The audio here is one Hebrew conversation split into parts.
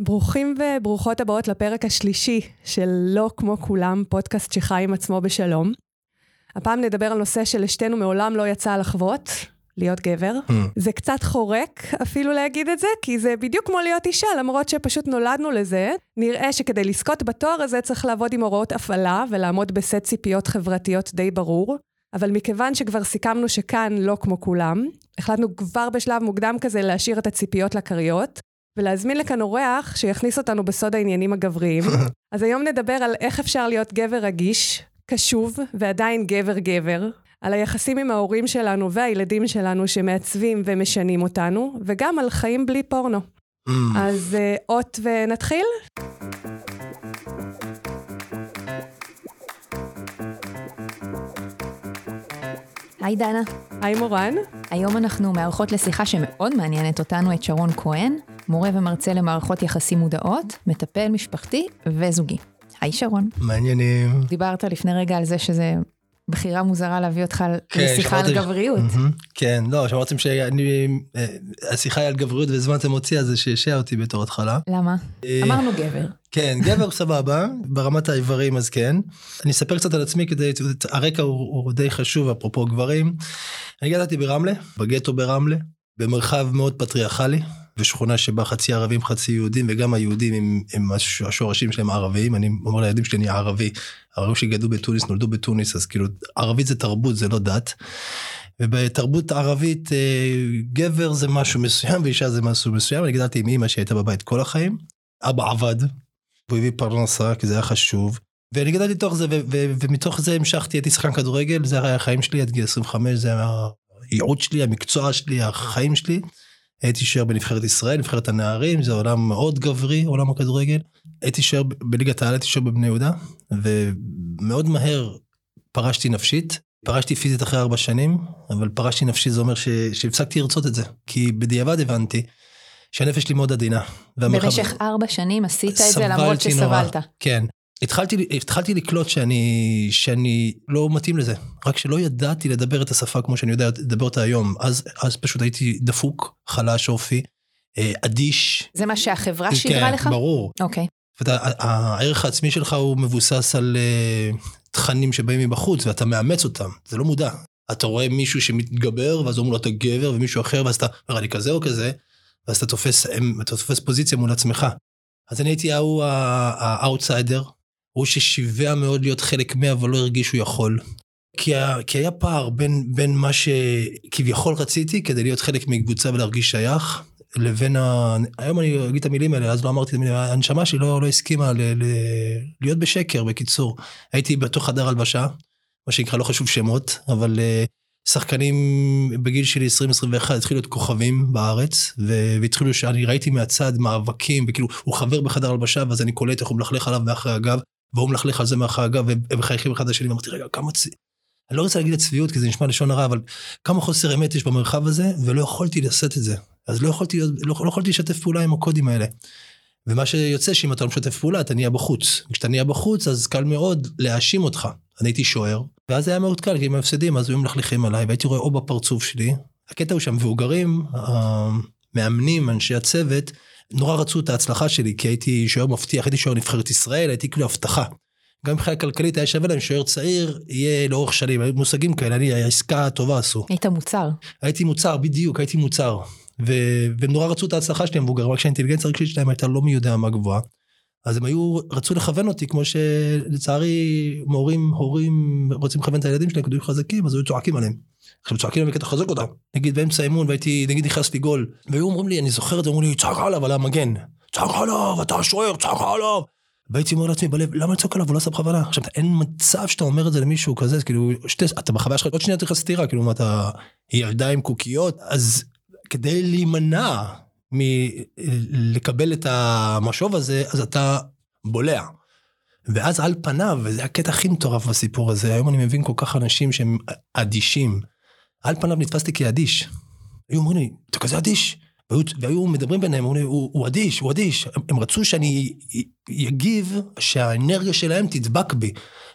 ברוכים וברוכות הבאות לפרק השלישי של לא כמו כולם, פודקאסט שחי עם עצמו בשלום. הפעם נדבר על נושא שלשתינו מעולם לא יצא לחוות, להיות גבר. Mm. זה קצת חורק אפילו להגיד את זה, כי זה בדיוק כמו להיות אישה, למרות שפשוט נולדנו לזה. נראה שכדי לזכות בתואר הזה צריך לעבוד עם הוראות הפעלה ולעמוד בסט ציפיות חברתיות די ברור. אבל מכיוון שכבר סיכמנו שכאן לא כמו כולם, החלטנו כבר בשלב מוקדם כזה להשאיר את הציפיות לכריות, ולהזמין לכאן אורח שיכניס אותנו בסוד העניינים הגבריים. אז היום נדבר על איך אפשר להיות גבר רגיש, קשוב ועדיין גבר-גבר, על היחסים עם ההורים שלנו והילדים שלנו שמעצבים ומשנים אותנו, וגם על חיים בלי פורנו. Mm. אז אה, אות ונתחיל? היי דנה. היי מורן. היום אנחנו מארחות לשיחה שמאוד מעניינת אותנו את שרון כהן, מורה ומרצה למערכות יחסים מודעות, מטפל משפחתי וזוגי. היי שרון. מעניינים. דיברת לפני רגע על זה שזה בחירה מוזרה להביא אותך כן, לשיחה על גבריות. כן, לא, שאמרתם שאני, אה, היא על גבריות והזמנתם אותי, אז זה שעשע אותי בתור התחלה. למה? אה, אמרנו גבר. כן, גבר סבבה, ברמת האיברים אז כן. אני אספר קצת על עצמי כדי, הרקע הוא, הוא די חשוב אפרופו גברים. אני גדלתי ברמלה, בגטו ברמלה, במרחב מאוד פטריארכלי, ושכונה שבה חצי ערבים חצי יהודים וגם היהודים הם, הם השורשים שלהם ערביים אני אומר לילדים שלי אני ערבי. הערבים שגדלו בתוניס נולדו בתוניס אז כאילו ערבית זה תרבות זה לא דת. ובתרבות ערבית אה, גבר זה משהו מסוים ואישה זה משהו מסוים אני גדלתי עם אמא שהייתה בבית כל החיים אבא עבד. והוא הביא פרנסה כי זה היה חשוב. ואני גדלתי לתוך זה ומתוך זה המשכתי הייתי שחקן כדורגל זה היה החיים שלי עד גיל 25 זה היה הייעוד שלי המקצוע שלי החיים שלי. הייתי שוער בנבחרת ישראל, נבחרת הנערים, זה עולם מאוד גברי, עולם הכדורגל. הייתי שוער בליגת העל, הייתי שוער בבני יהודה, ומאוד מהר פרשתי נפשית. פרשתי פיזית אחרי ארבע שנים, אבל פרשתי נפשית זה אומר ש... שהפסקתי לרצות את זה. כי בדיעבד הבנתי שהנפש שלי מאוד עדינה. במשך ארבע שנים עשית את זה למרות שסבלת. כן. התחלתי, התחלתי לקלוט שאני, שאני לא מתאים לזה, רק שלא ידעתי לדבר את השפה כמו שאני יודע לדבר אותה היום, אז, אז פשוט הייתי דפוק, חלש אופי, אה, אדיש. זה מה שהחברה שידרה כן, לך? כן, ברור. אוקיי. Okay. הערך העצמי שלך הוא מבוסס על uh, תכנים שבאים מבחוץ ואתה מאמץ אותם, זה לא מודע. אתה רואה מישהו שמתגבר ואז אומרים לו אתה גבר ומישהו אחר ואז אתה אומר אני כזה או כזה, ואז אתה תופס, אתה תופס פוזיציה מול עצמך. אז אני הייתי ההוא האאוטסיידר, הוא ששיווע מאוד להיות חלק מה, אבל לא הרגיש שהוא יכול. כי, כי היה פער בין, בין מה שכביכול רציתי כדי להיות חלק מקבוצה ולהרגיש שייך, לבין ה... היום אני אגיד את המילים האלה, אז לא אמרתי את המילים, הנשמה שלי לא, לא הסכימה ל, ל, להיות בשקר, בקיצור. הייתי בתוך חדר הלבשה, מה שנקרא, לא חשוב שמות, אבל uh, שחקנים בגיל שלי 20-21 התחילו להיות כוכבים בארץ, והתחילו שאני ראיתי מהצד מאבקים, וכאילו הוא חבר בחדר הלבשה, ואז אני קולט איך הוא מלכלך עליו מאחורי הגב, והוא מלכלך על זה מאחורי הגב, והם מחייכים אחד לשני, ואמרתי, רגע, כמה צ... אני לא רוצה להגיד הצביעות, כי זה נשמע לשון הרע, אבל כמה חוסר אמת יש במרחב הזה, ולא יכולתי לשאת את זה. אז לא יכולתי, לא, לא יכולתי לשתף פעולה עם הקודים האלה. ומה שיוצא שאם אתה לא משתף פעולה, אתה נהיה בחוץ. וכשאתה נהיה בחוץ, אז קל מאוד להאשים אותך. אני הייתי שוער, ואז היה מאוד קל, כי אם הפסדים, אז היו מלכלכים עליי, והייתי רואה או בפרצוף שלי, הקטע הוא שהמבוגרים, המאמנים, אנשי הצוות, נורא רצו את ההצלחה שלי, כי הייתי שוער מבטיח, הייתי שוער נבחרת ישראל, הייתי כאילו הבטחה. גם מבחינה כלכלית היה שווה להם שוער צעיר יהיה לאורך שנים, היו מושגים כאלה, אני, העסקה הטובה עשו. היית מוצר. הייתי מוצר, בדיוק, הייתי מוצר. ו... והם נורא רצו את ההצלחה שלי המבוגרים, רק שהאינטליגנציה הרגשית שלהם הייתה לא מי יודע מה גבוהה. אז הם היו, רצו לכוון אותי, כמו שלצערי מורים, הורים רוצים לכוון את הילדים שלהם להיות חזקים, אז היו צועקים עליהם. עכשיו צועקים עליהם בקטע חזק אותם. נגיד באמצע האימון והייתי, נגיד נכנסתי גול, והיו אומרים לי, אני זוכר את זה, אמרו לי, צעק עליו על המגן. צעק עליו, אתה שוער, צעק עליו. והייתי אומר לעצמי בלב, למה לצעוק עליו? הוא לא עשה בכוונה. עכשיו, אין מצב שאתה אומר את זה למישהו כזה, כאילו, שתי, אתה בחוויה שלך, עוד שנייה צריך סטירה, כאילו, מה אתה, ילדה עם קוקיות, אז כדי להימנע מלקבל את המשוב הזה, אז אתה בולע. ואז על פניו, וזה הקטע הכי מטורף בסיפור הזה, היום אני מבין כל כך אנשים שהם אדישים. על פניו נתפסתי כאדיש. היו אומרים לי, אתה כזה אדיש? והיו, והיו מדברים ביניהם, הוא, הוא, הוא אדיש, הוא אדיש. הם, רצו שאני אגיב, שהאנרגיה שלהם תדבק בי.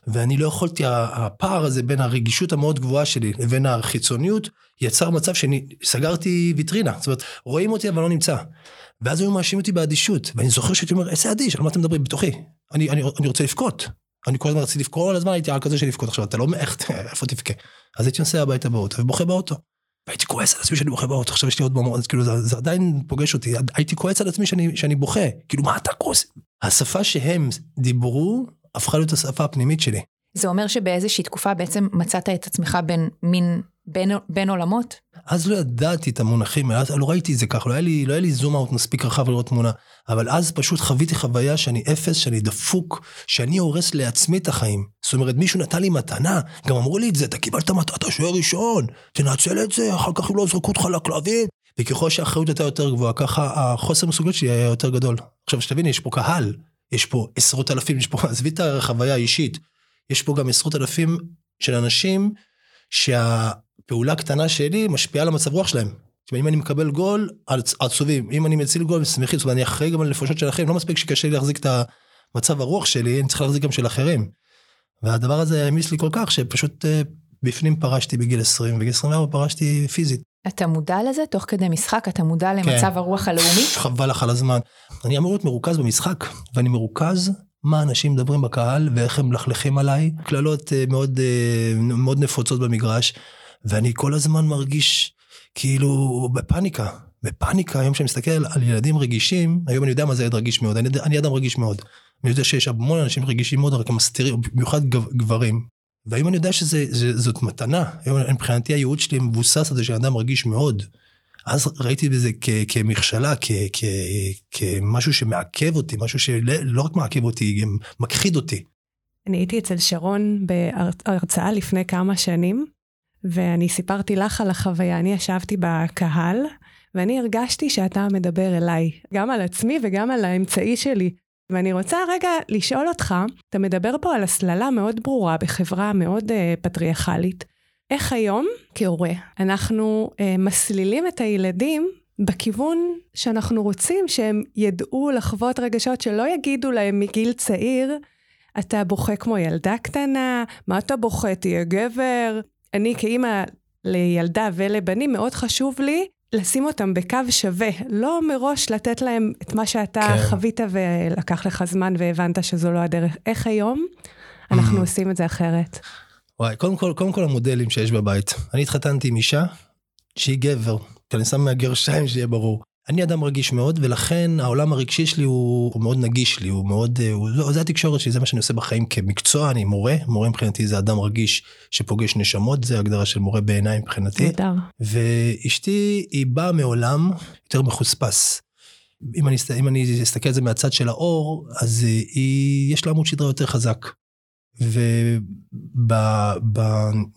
ואני לא יכולתי, הפער הזה בין הרגישות המאוד גבוהה שלי לבין החיצוניות, יצר מצב שאני סגרתי ויטרינה. זאת אומרת, רואים אותי אבל לא נמצא. ואז היו מאשימים אותי באדישות, ואני זוכר שהייתי אומר, איזה אדיש, על מה אתם מדברים בתוכי? אני, אני, אני רוצה לבכות. אני כל הזמן רציתי לבכות, כל הזמן הייתי על כזה של לבכות. עכשיו, אתה לא, איך, איפה תבכה? אז הייתי נוסע הביתה באוטו ובוכה באוטו. והייתי כועס על עצמי שאני בוכה באוטו, עכשיו יש לי עוד במות, אז כאילו זה, זה עדיין פוגש אותי, הייתי כועס על עצמי שאני, שאני בוכה, כאילו מה אתה כועס? השפה שהם דיברו הפכה להיות השפה הפנימית שלי. זה אומר שבאיזושהי תקופה בעצם מצאת את עצמך בין מין בין, בין עולמות? אז לא ידעתי את המונחים, אז לא ראיתי את זה ככה, לא היה לי, לא לי זום אאוט מספיק רחב לראות תמונה, אבל אז פשוט חוויתי חוויה שאני אפס, שאני דפוק, שאני הורס לעצמי את החיים. זאת אומרת, מישהו נתן לי מתנה, גם אמרו לי את זה, אתה קיבלת מתנה, אתה שוער ראשון, תנצל את זה, אחר כך אם לא יזרקו אותך לכלבים. וככל שהאחריות הייתה יותר גבוהה, ככה החוסר מסוגלות שלי היה יותר גדול. עכשיו, שתביני, יש פה קהל, יש פה עשרות אלפים, יש פה, עזבי את החוויה האישית, יש פה גם עשרות אלפים של אנשים שה... פעולה קטנה שלי משפיעה על המצב רוח שלהם. אם אני מקבל גול, עצובים, אם אני מציל גול, שמחים, זאת אומרת, אני אחראי גם על נפשות של אחרים, לא מספיק שקשה לי להחזיק את המצב הרוח שלי, אני צריך להחזיק גם של אחרים. והדבר הזה העמיס לי כל כך, שפשוט אה, בפנים פרשתי בגיל 20, בגיל 24 פרשתי פיזית. אתה מודע לזה? תוך כדי משחק אתה מודע כן. למצב כן. הרוח הלאומי? חבל לך על הזמן. אני אמור להיות מרוכז במשחק, ואני מרוכז מה אנשים מדברים בקהל ואיך הם מלכלכים עליי. קללות אה, מאוד, אה, מאוד נפוצות במגרש. ואני כל הזמן מרגיש כאילו בפאניקה. בפאניקה, היום כשאני מסתכל על ילדים רגישים, היום אני יודע מה זה ילד רגיש מאוד, אני, אני אדם רגיש מאוד. אני יודע שיש המון אנשים רגישים מאוד, רק מסתירים, במיוחד גברים. והיום אני יודע שזאת מתנה, היום מבחינתי הייעוד שלי מבוסס על זה שאדם רגיש מאוד. אז ראיתי בזה כ, כמכשלה, כ, כ, כמשהו שמעכב אותי, משהו שלא רק מעכב אותי, גם מכחיד אותי. אני הייתי אצל שרון בהרצאה לפני כמה שנים, ואני סיפרתי לך על החוויה, אני ישבתי בקהל, ואני הרגשתי שאתה מדבר אליי, גם על עצמי וגם על האמצעי שלי. ואני רוצה רגע לשאול אותך, אתה מדבר פה על הסללה מאוד ברורה בחברה מאוד uh, פטריארכלית. איך היום, כהורה, אנחנו uh, מסלילים את הילדים בכיוון שאנחנו רוצים שהם ידעו לחוות רגשות שלא יגידו להם מגיל צעיר, אתה בוכה כמו ילדה קטנה, מה אתה בוכה, תהיה גבר, אני כאימא לילדה ולבנים, מאוד חשוב לי לשים אותם בקו שווה, לא מראש לתת להם את מה שאתה כן. חווית ולקח לך זמן והבנת שזו לא הדרך. איך היום אנחנו mm. עושים את זה אחרת? וואי, קודם כל, קודם כל המודלים שיש בבית. אני התחתנתי עם אישה שהיא גבר, כי אני שם מהגרשיים שיהיה ברור. אני אדם רגיש מאוד, ולכן העולם הרגשי שלי הוא, הוא מאוד נגיש לי, הוא מאוד, אה, הוא, לא, זה התקשורת שלי, זה מה שאני עושה בחיים כמקצוע, אני מורה, מורה מבחינתי זה אדם רגיש שפוגש נשמות, זה הגדרה של מורה בעיניים מבחינתי. נהדר. ואשתי, היא באה מעולם יותר מחוספס. אם אני, אם אני אסתכל על זה מהצד של האור, אז היא, יש לה עמוד שדרה יותר חזק.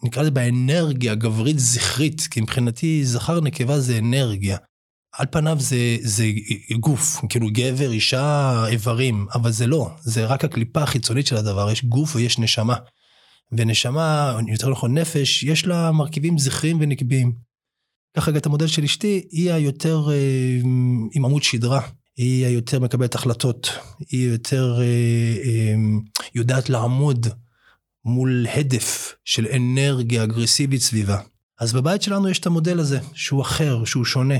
ונקרא לזה באנרגיה גברית זכרית, כי מבחינתי זכר נקבה זה אנרגיה. על פניו זה, זה גוף, כאילו גבר, אישה, איברים, אבל זה לא, זה רק הקליפה החיצונית של הדבר, יש גוף ויש נשמה. ונשמה, יותר נכון נפש, יש לה מרכיבים זכריים ונקביים. ככה גם את המודל של אשתי, היא היותר אה, עם עמוד שדרה, היא היותר מקבלת החלטות, היא יותר אה, אה, יודעת לעמוד מול הדף של אנרגיה אגרסיבית סביבה. אז בבית שלנו יש את המודל הזה, שהוא אחר, שהוא שונה.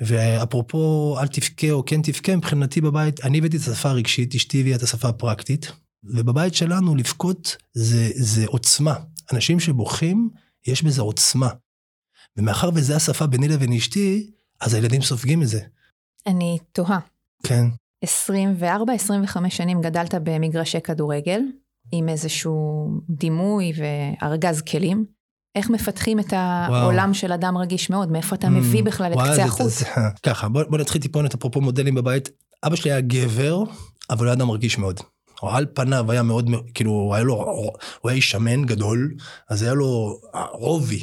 ואפרופו אל תבכה או כן תבכה, מבחינתי בבית, אני הבאתי את השפה הרגשית, אשתי הביאה את השפה הפרקטית, ובבית שלנו לבכות זה, זה עוצמה. אנשים שבוכים, יש בזה עוצמה. ומאחר וזה השפה ביני לבין אשתי, אז הילדים סופגים את זה. אני תוהה. כן. 24-25 שנים גדלת במגרשי כדורגל, עם איזשהו דימוי וארגז כלים. איך מפתחים את העולם וואו. של אדם רגיש מאוד, מאיפה אתה מביא mm, בכלל וואו, את קצה החוץ. ככה, בוא, בוא נתחיל טיפונת אפרופו מודלים בבית. אבא שלי היה גבר, אבל הוא היה אדם רגיש מאוד. הוא על פניו היה מאוד, כאילו, היה לו, הוא היה איש שמן גדול, אז היה לו רובי.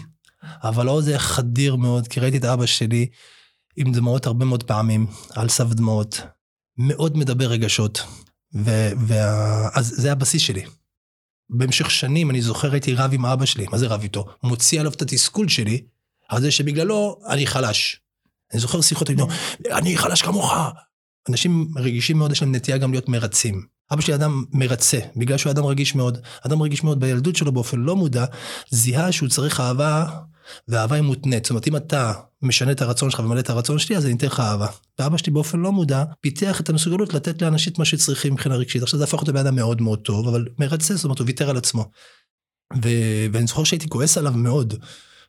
אבל לא זה חדיר מאוד, כי ראיתי את אבא שלי עם דמעות הרבה מאוד פעמים, על סף דמעות, מאוד מדבר רגשות. ו, וה, אז זה הבסיס שלי. במשך שנים, אני זוכר, הייתי רב עם אבא שלי, מה זה רב איתו? מוציא עליו את התסכול שלי, על זה שבגללו אני חלש. אני זוכר שיחות, אני חלש כמוך. אנשים רגישים מאוד, יש להם נטייה גם להיות מרצים. אבא שלי אדם מרצה, בגלל שהוא אדם רגיש מאוד. אדם רגיש מאוד בילדות שלו באופן לא מודע, זיהה שהוא צריך אהבה, ואהבה היא מותנית. זאת אומרת, אם אתה משנה את הרצון שלך ומלא את הרצון שלי, אז אני אתן לך אהבה. ואבא שלי באופן לא מודע, פיתח את המסוגלות לתת לאנשים את מה שצריכים מבחינה רגשית. עכשיו זה הפך אותו באדם מאוד מאוד טוב, אבל מרצה, זאת אומרת, הוא ויתר על עצמו. ו... ואני זוכר שהייתי כועס עליו מאוד,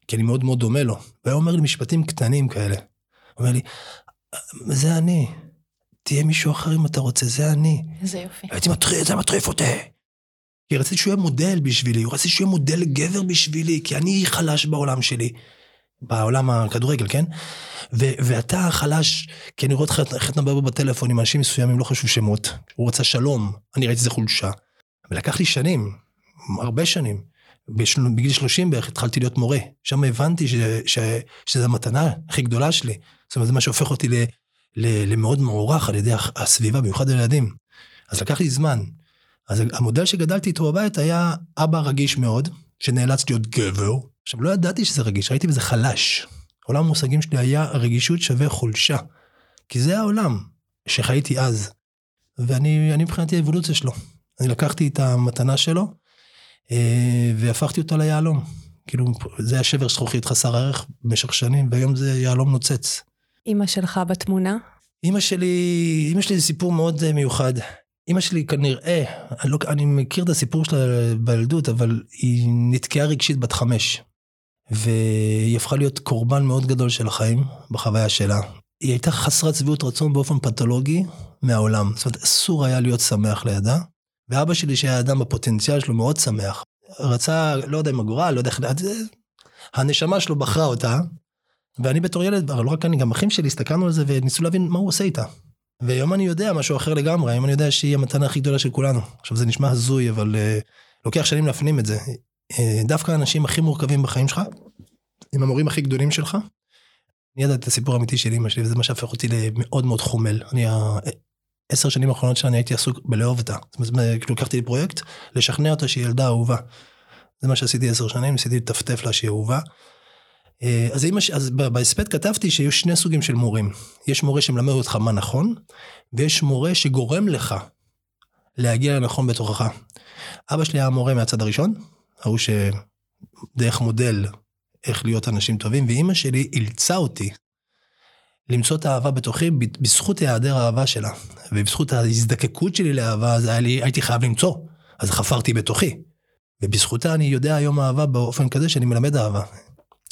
כי אני מאוד מאוד דומה לו. והיה אומר לי משפטים קטנים כאלה. הוא אומר לי, זה אני. תהיה מישהו אחר אם אתה רוצה, זה אני. איזה יופי. הייתי מטריף, זה מטריף אותי. כי רציתי שהוא יהיה מודל בשבילי, רציתי שהוא יהיה מודל לגבר בשבילי, כי אני חלש בעולם שלי. בעולם הכדורגל, כן? ו- ואתה חלש, כי אני רואה אותך איך אתה מדבר בטלפון עם אנשים מסוימים, לא חשוב שמות. הוא רצה שלום, אני ראיתי איזה חולשה. ולקח לי שנים, הרבה שנים. בשל... בגיל 30 בערך התחלתי להיות מורה. שם הבנתי ש... ש... שזו המתנה הכי גדולה שלי. זאת אומרת, זה מה שהופך אותי ל... למאוד מוערך על ידי הסביבה, במיוחד הילדים. אז לקח לי זמן. אז המודל שגדלתי איתו בבית היה אבא רגיש מאוד, שנאלץ להיות גבר. עכשיו, לא ידעתי שזה רגיש, ראיתי בזה חלש. עולם המושגים שלי היה רגישות שווה חולשה. כי זה העולם שחייתי אז. ואני מבחינתי האבולוציה שלו. אני לקחתי את המתנה שלו, אה, והפכתי אותה ליהלום. כאילו, זה היה שבר זכוכית חסר ערך במשך שנים, והיום זה יהלום נוצץ. אימא שלך בתמונה? אימא שלי, אימא שלי זה סיפור מאוד אה, מיוחד. אימא שלי כנראה, אני, לא, אני מכיר את הסיפור שלה בילדות, אבל היא נתקעה רגשית בת חמש. והיא הפכה להיות קורבן מאוד גדול של החיים בחוויה שלה. היא הייתה חסרת שביעות רצון באופן פתולוגי מהעולם. זאת אומרת, אסור היה להיות שמח לידה. ואבא שלי, שהיה אדם בפוטנציאל שלו מאוד שמח, רצה, לא יודע אם הגורל, לא יודע איך... הנשמה שלו בחרה אותה, ואני בתור ילד, אבל לא רק אני, גם אחים שלי, הסתכלנו על זה וניסו להבין מה הוא עושה איתה. והיום אני יודע משהו אחר לגמרי, היום אני יודע שהיא המתנה הכי גדולה של כולנו. עכשיו זה נשמע הזוי, אבל uh, לוקח שנים להפנים את זה. Uh, דווקא האנשים הכי מורכבים בחיים שלך, עם המורים הכי גדולים שלך, אני ידעתי את הסיפור האמיתי של אמא שלי, וזה מה שהפך אותי למאוד מאוד חומל. אני, העשר שנים האחרונות שאני הייתי עסוק בלאהוב אותה. זאת אומרת, כאילו לקחתי לי פרויקט, לשכנע אותה שהיא ילדה אהובה. זה מה שעשיתי עשר שנים, ניסיתי לטפטף לה שהיא אהובה. אה, אז, אימא, אז בהספד כתבתי שיש שני סוגים של מורים. יש מורה שמלמד אותך מה נכון, ויש מורה שגורם לך להגיע לנכון בתוכך. אבא שלי היה מורה מהצד הראשון, ההוא שדרך מודל איך להיות אנשים טובים, ואימא שלי אילצה אותי למצוא את האהבה בתוכי בזכות היעדר האהבה שלה. ובזכות ההזדקקות שלי לאהבה, אז לי, הייתי חייב למצוא. אז חפרתי בתוכי. ובזכותה אני יודע היום אהבה באופן כזה שאני מלמד אהבה.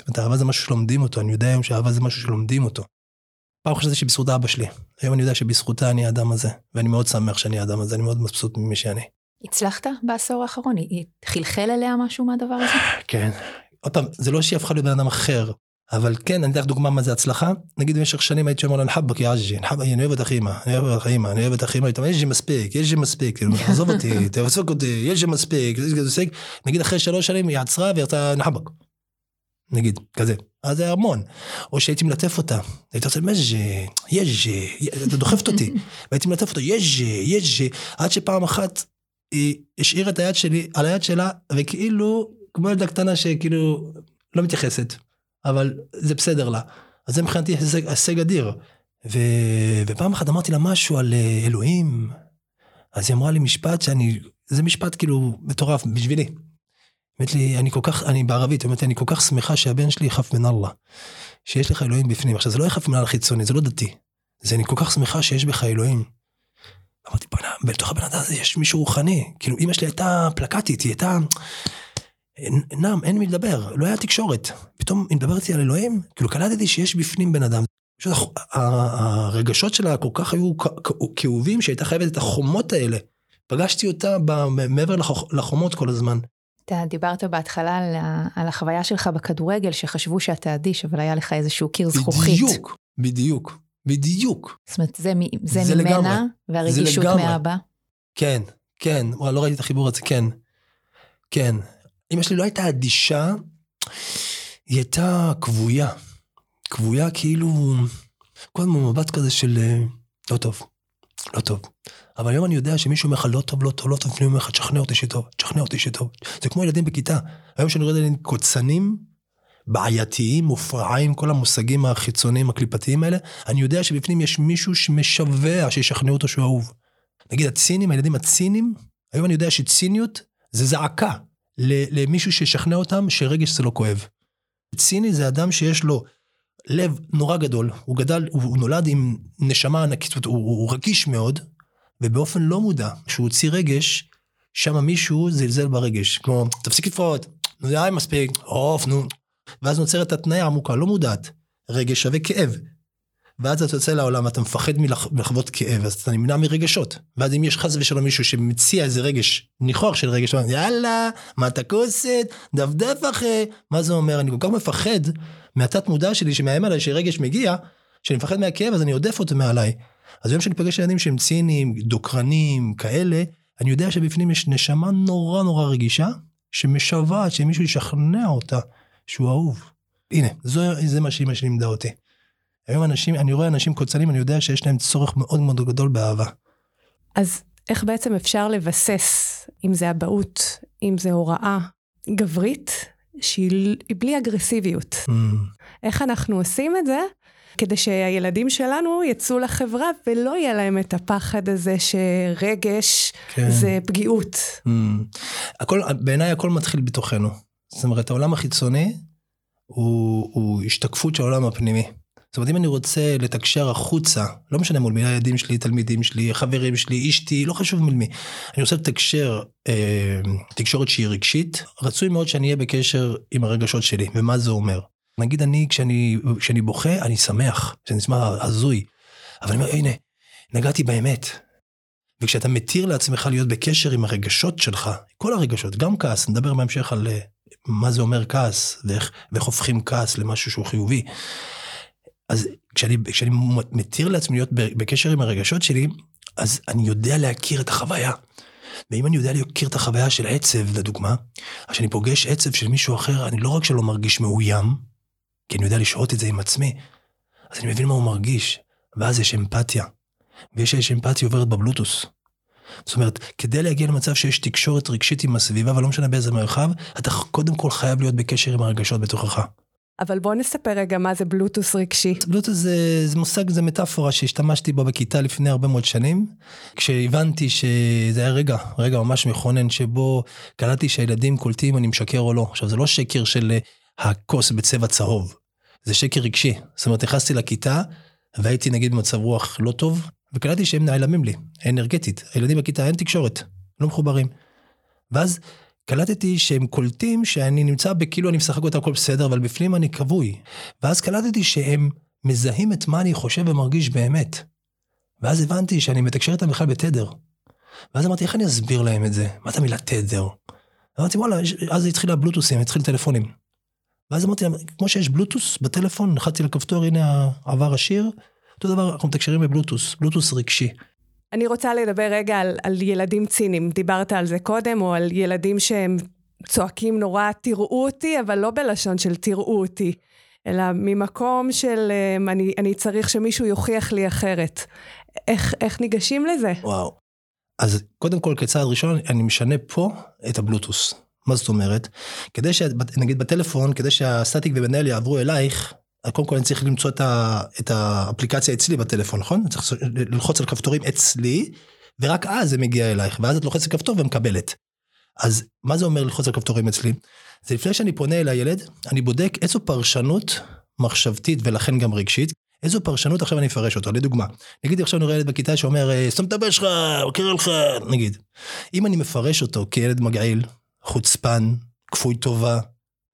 זאת אומרת, אהבה זה משהו שלומדים אותו, אני יודע היום שאהבה זה משהו שלומדים אותו. פעם חשבתי שבזכות אבא שלי, היום אני יודע שבזכותה אני האדם הזה, ואני מאוד שמח שאני האדם הזה, אני מאוד מבסוט ממי שאני. הצלחת בעשור האחרון? היא חלחל אליה משהו מהדבר הזה? כן. עוד פעם, זה לא שהיא הפכה להיות בן אדם אחר, אבל כן, אני אתן לך דוגמה מה זה הצלחה. נגיד במשך שנים הייתי אומר לה, נחבק יא עג'י, אני אוהב אותך אימא, אני אוהב אותך אימא, אני אוהב אותך אימא, היא אומרת, יש לי מספיק, יש לי מספיק, כאילו, עזוב אותי, תפסוק אותי, יש לי מספיק, נגיד אחרי שלוש שנים היא עצרה והיא יצאה נחבק. נגיד, כזה. אז זה המון. או שהייתי מלטף אותה, הייתי עושה מז'ה, יז'ה, אתה דוחפת אותי, והייתי מלטף אותה, יז'ה, יז'ה, עד שפעם אחת היא השאירה את היד שלי על היד שלה, וכאילו, כמו ילדה קטנה שכאילו לא מתייחסת, אבל זה בסדר לה. אז זה מבחינתי הישג אדיר. ו... ופעם אחת אמרתי לה משהו על אה, אלוהים, אז היא אמרה לי משפט שאני, זה משפט כאילו מטורף בשבילי. אומרת לי, אני כל כך, אני בערבית, אומרת לי, אני כל כך שמחה שהבן שלי חף מן אללה. שיש לך אלוהים בפנים. עכשיו, זה לא יחף מן אללה חיצוני, זה לא דתי. זה אני כל כך שמחה שיש בך אלוהים. אמרתי, בוא'נה, בתוך הבן אדם הזה יש מישהו רוחני. כאילו, אמא שלי הייתה פלקטית, היא הייתה... נם, אין מי לדבר, לא היה תקשורת. פתאום היא מדברת על אלוהים, כאילו קלטתי שיש בפנים בן אדם. הרגשות שלה כל כך היו כאובים שהייתה חייבת את החומות האלה. פגשתי אותה מעבר לחומות כל הזמן. אתה דיברת בהתחלה על, על החוויה שלך בכדורגל, שחשבו שאתה אדיש, אבל היה לך איזשהו קיר זכוכית. בדיוק, בדיוק, בדיוק. זאת אומרת, זה, זה, זה ממנה, לגמרי. והרגישות מאבא? כן, כן, וואי, לא ראיתי את החיבור הזה, כן. כן. אמא שלי לא הייתה אדישה, היא הייתה כבויה. כבויה כאילו, כל הזמן מבט כזה של אה, לא טוב, לא טוב. אבל היום אני יודע שמישהו אומר לך לא טוב, לא טוב, לא טוב, אני אומר לך, תשכנע אותי שטוב, תשכנע אותי שטוב. זה כמו ילדים בכיתה. היום שאני רואה ילדים קוצנים, בעייתיים, מופרעים, כל המושגים החיצוניים, הקליפתיים האלה, אני יודע שבפנים יש מישהו שמשווע שישכנעו אותו שהוא אהוב. נגיד הצינים, הילדים הצינים, היום אני יודע שציניות זה זעקה למישהו שישכנע אותם שרגש זה לא כואב. ציני זה אדם שיש לו לב נורא גדול, הוא גדל, הוא נולד עם נשמה ענקית, הוא, הוא רגיש מאוד, ובאופן לא מודע, כשהוא הוציא רגש, שם מישהו זלזל ברגש. כמו, תפסיק לפחות, נו די מספיק, עוף, נו. ואז נוצרת התניה עמוקה, לא מודעת. רגש שווה כאב. ואז אתה יוצא לעולם ואתה מפחד מלחוות כאב, אז אתה נמנע מרגשות. ואז אם יש חס ושלום מישהו שמציע איזה רגש, ניחוח של רגש, יאללה, מה אתה כוסת, דפדף אחרי, מה זה אומר? אני כל כך מפחד מהתת מודע שלי שמאיים עליי שרגש מגיע, שאני מפחד מהכאב אז אני עודף אותו מעליי. אז היום שאני פוגש ילדים שהם ציניים, דוקרנים, כאלה, אני יודע שבפנים יש נשמה נורא נורא רגישה, שמשוועת שמישהו ישכנע אותה שהוא אהוב. הנה, זו, זה מה שאימא שלי לימדה אותי. היום אנשים, אני רואה אנשים קוצנים, אני יודע שיש להם צורך מאוד מאוד גדול באהבה. אז איך בעצם אפשר לבסס, אם זה אבהות, אם זה הוראה גברית, שהיא בלי אגרסיביות? Mm. איך אנחנו עושים את זה? כדי שהילדים שלנו יצאו לחברה ולא יהיה להם את הפחד הזה שרגש כן. זה פגיעות. Mm. הכל, בעיניי הכל מתחיל בתוכנו. זאת אומרת, העולם החיצוני הוא, הוא השתקפות של העולם הפנימי. זאת אומרת, אם אני רוצה לתקשר החוצה, לא משנה מול מי, הילדים שלי, תלמידים שלי, חברים שלי, אשתי, לא חשוב מול מי. אני רוצה לתקשר אה, תקשורת שהיא רגשית, רצוי מאוד שאני אהיה בקשר עם הרגשות שלי, ומה זה אומר. נגיד אני, כשאני, כשאני בוכה, אני שמח, זה נשמע הזוי. אבל אני אומר, הנה, נגעתי באמת. וכשאתה מתיר לעצמך להיות בקשר עם הרגשות שלך, כל הרגשות, גם כעס, נדבר בהמשך על אה, מה זה אומר כעס, ואיך, ואיך הופכים כעס למשהו שהוא חיובי. אז כשאני, כשאני מתיר לעצמי להיות בקשר עם הרגשות שלי, אז אני יודע להכיר את החוויה. ואם אני יודע להכיר את החוויה של עצב, לדוגמה, אז כשאני פוגש עצב של מישהו אחר, אני לא רק שלא מרגיש מאוים, כי אני יודע לשהות את זה עם עצמי, אז אני מבין מה הוא מרגיש, ואז יש אמפתיה. ויש יש אמפתיה עוברת בבלוטוס. זאת אומרת, כדי להגיע למצב שיש תקשורת רגשית עם הסביבה, ולא משנה באיזה מרחב, אתה קודם כל חייב להיות בקשר עם הרגשות בתוכך. אבל בוא נספר רגע מה זה בלוטוס רגשי. בלוטוס זה, זה מושג, זה מטאפורה שהשתמשתי בה בכיתה לפני הרבה מאוד שנים, כשהבנתי שזה היה רגע, רגע ממש מכונן, שבו קלטתי שהילדים קולטים אם אני משקר או לא. עכשיו, זה לא שקר של הכוס בצבע צהוב, זה שקר רגשי. זאת אומרת, נכנסתי לכיתה, והייתי נגיד במצב רוח לא טוב, וקלטתי שהם נעלמים לי, אנרגטית. הילדים בכיתה אין תקשורת, לא מחוברים. ואז קלטתי שהם קולטים שאני נמצא בכאילו אני משחק אותם הכל בסדר, אבל בפנים אני כבוי. ואז קלטתי שהם מזהים את מה אני חושב ומרגיש באמת. ואז הבנתי שאני מתקשר איתם בכלל בתדר. ואז אמרתי, איך אני אסביר להם את זה? מה זה המילה תדר? אמרתי, וואלה, אז התחילה הבלוטוסים, התחיל טלפונים. ואז אמרתי להם, כמו שיש בלוטוס בטלפון, נחצתי לכפתור, הנה עבר השיר, אותו דבר, אנחנו מתקשרים בבלוטוס, בלוטוס רגשי. אני רוצה לדבר רגע על, על ילדים ציניים. דיברת על זה קודם, או על ילדים שהם צועקים נורא, תראו אותי, אבל לא בלשון של תראו אותי, אלא ממקום של אמ, אני, אני צריך שמישהו יוכיח לי אחרת. איך, איך ניגשים לזה? וואו. אז קודם כל, כצעד ראשון, אני משנה פה את הבלוטוס. מה זאת אומרת? כדי ש... נגיד בטלפון, כדי שהסטטיק ומנהל יעברו אלייך, קודם כל אני צריך למצוא את, ה, את האפליקציה אצלי בטלפון, נכון? אני צריך ללחוץ על כפתורים אצלי, ורק אז זה מגיע אלייך, ואז את לוחצת כפתור ומקבלת. אז מה זה אומר ללחוץ על כפתורים אצלי? זה לפני שאני פונה אל הילד, אני בודק איזו פרשנות מחשבתית ולכן גם רגשית, איזו פרשנות עכשיו אני אפרש אותו, לדוגמה, נגיד עכשיו אני רואה ילד בכיתה שאומר, אה, סתום את הפה שלך, קרא לך, נגיד. אם אני מפרש אותו כילד מגעיל, חוצפן, כפוי טובה,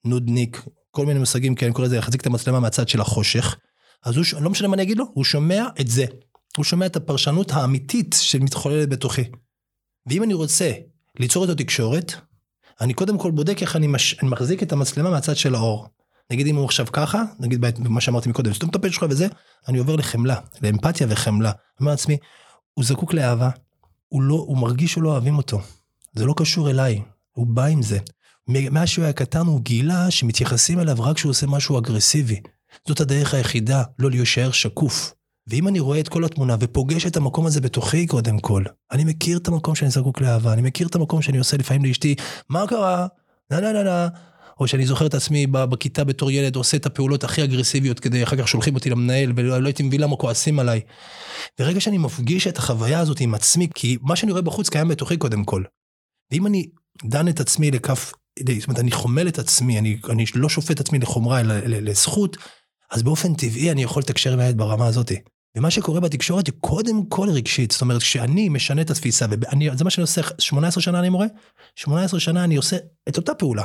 נודניק, כל מיני מושגים כאלה, אני קורא לזה להחזיק את המצלמה מהצד של החושך, אז הוא, לא משנה מה אני אגיד לו, הוא שומע את זה. הוא שומע את הפרשנות האמיתית שמתחוללת בתוכי. ואם אני רוצה ליצור איתו תקשורת, אני קודם כל בודק איך אני, מש... אני מחזיק את המצלמה מהצד של האור. נגיד אם הוא עכשיו ככה, נגיד במה שאמרתי מקודם, סתום את הפה שלך וזה, אני עובר לחמלה, לאמפתיה וחמלה. אני אומר לעצמי, הוא זקוק לאהבה, הוא לא, הוא מרגיש שלא אוהבים אותו. זה לא קשור אליי, הוא בא עם זה. מאז שהוא היה קטן הוא גילה שמתייחסים אליו רק כשהוא עושה משהו אגרסיבי. זאת הדרך היחידה, לא להישאר שקוף. ואם אני רואה את כל התמונה ופוגש את המקום הזה בתוכי קודם כל, אני מכיר את המקום שאני זקוק לאהבה, אני מכיר את המקום שאני עושה לפעמים לאשתי, מה קרה? נה נה נה נה, או שאני זוכר את עצמי בכיתה בתור ילד עושה את הפעולות הכי אגרסיביות כדי אחר כך שולחים אותי למנהל ולא לא הייתי מבין למה כועסים עליי. ברגע שאני מפגיש את החוויה הזאת עם עצמי, כי מה שאני רואה בחוץ קיים בתוכי קודם כל. ואם אני דן את עצמי לכף, זאת אומרת אני חומל את עצמי, אני, אני לא שופט את עצמי לחומרה אלא לזכות, אז באופן טבעי אני יכול לתקשר עם הילד ברמה הזאת. ומה שקורה בתקשורת היא קודם כל רגשית, זאת אומרת כשאני משנה את התפיסה, וזה מה שאני עושה, 18 שנה אני מורה, 18 שנה אני עושה את אותה פעולה.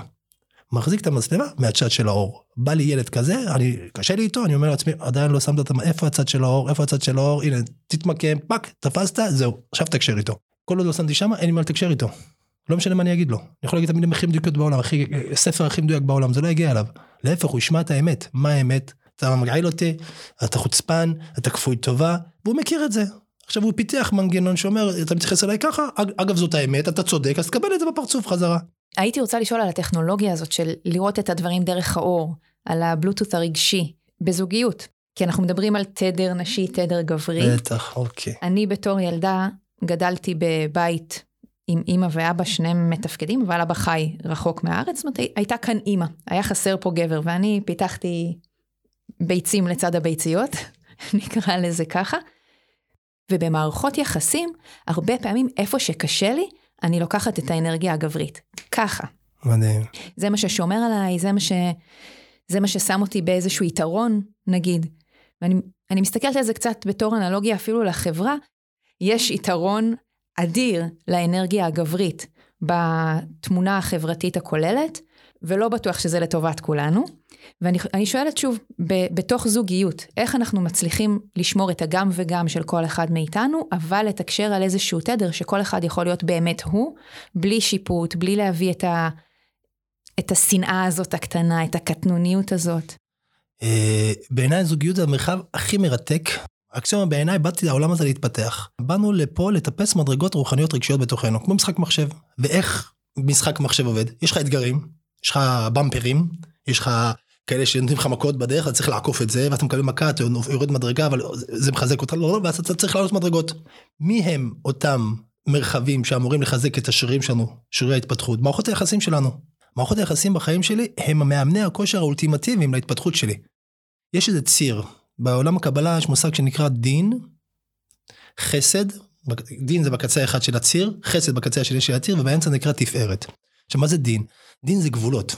מחזיק את המצלמה מהצד של האור. בא לי ילד כזה, אני, קשה לי איתו, אני אומר לעצמי, עדיין לא שמת את איפה הצד של האור, איפה הצד של האור, הנה, תתמקם, fuck, תפסת, זהו, עכשיו תקשר איתו. כל עוד לא שמתי שם, אין לי מה לתקשר איתו. לא משנה מה אני אגיד לו. אני יכול להגיד את המילים הכי מדויקות בעולם, הכי, ספר הכי מדויק בעולם, זה לא יגיע אליו. להפך, הוא ישמע את האמת. מה האמת? אתה מגעיל אותי, אתה חוצפן, אתה כפוי טובה, והוא מכיר את זה. עכשיו הוא פיתח מנגנון שאומר, אתה מתייחס אליי ככה, אגב זאת האמת, אתה צודק, אז תקבל את זה בפרצוף חזרה. הייתי רוצה לשאול על הטכנולוגיה הזאת של לראות את הדברים דרך האור, על הבלוטות הרגשי, בזוגיות. כי אנחנו מדברים על תדר נשי, תדר גברי. בטח, אוקיי. אני בתור ילדה גדלתי בבית עם אימא ואבא, שניהם מתפקדים, אבל אבא חי רחוק מהארץ, זאת אומרת, הייתה כאן אימא, היה חסר פה גבר, ואני פיתחתי ביצים לצד הביציות, נקרא לזה ככה. ובמערכות יחסים, הרבה פעמים איפה שקשה לי, אני לוקחת את האנרגיה הגברית. ככה. מדהים. זה מה ששומר עליי, זה מה, ש... זה מה ששם אותי באיזשהו יתרון, נגיד. ואני מסתכלת על זה קצת בתור אנלוגיה אפילו לחברה. יש יתרון אדיר לאנרגיה הגברית בתמונה החברתית הכוללת, ולא בטוח שזה לטובת כולנו. ואני שואלת שוב, ב, בתוך זוגיות, איך אנחנו מצליחים לשמור את הגם וגם של כל אחד מאיתנו, אבל לתקשר על איזשהו תדר שכל אחד יכול להיות באמת הוא, בלי שיפוט, בלי להביא את, ה, את השנאה הזאת הקטנה, את הקטנוניות הזאת. אה, בעיניי זוגיות זה המרחב הכי מרתק. אקסיומה בעיניי באתי לעולם הזה להתפתח. באנו לפה לטפס מדרגות רוחניות רגשיות בתוכנו, כמו משחק מחשב. ואיך משחק מחשב עובד? יש לך אתגרים, יש לך במפרים, יש לך כאלה שנותנים לך מכות בדרך, אתה צריך לעקוף את זה, ואתה מקבל מכה, אתה יורד מדרגה, אבל זה מחזק אותך, לא, לא, ואז אתה צריך לעלות מדרגות. מי הם אותם מרחבים שאמורים לחזק את השרירים שלנו, שרירי ההתפתחות? מערכות היחסים שלנו. מערכות היחסים בחיים שלי הם המאמני הכושר האולטימטיביים להתפתחות שלי. יש איזה ציר, בעולם הקבלה יש מושג שנקרא דין, חסד, דין זה בקצה האחד של הציר, חסד בקצה השני של הציר, ובאמצע נקרא תפארת. עכשיו מה זה דין? דין זה גבולות.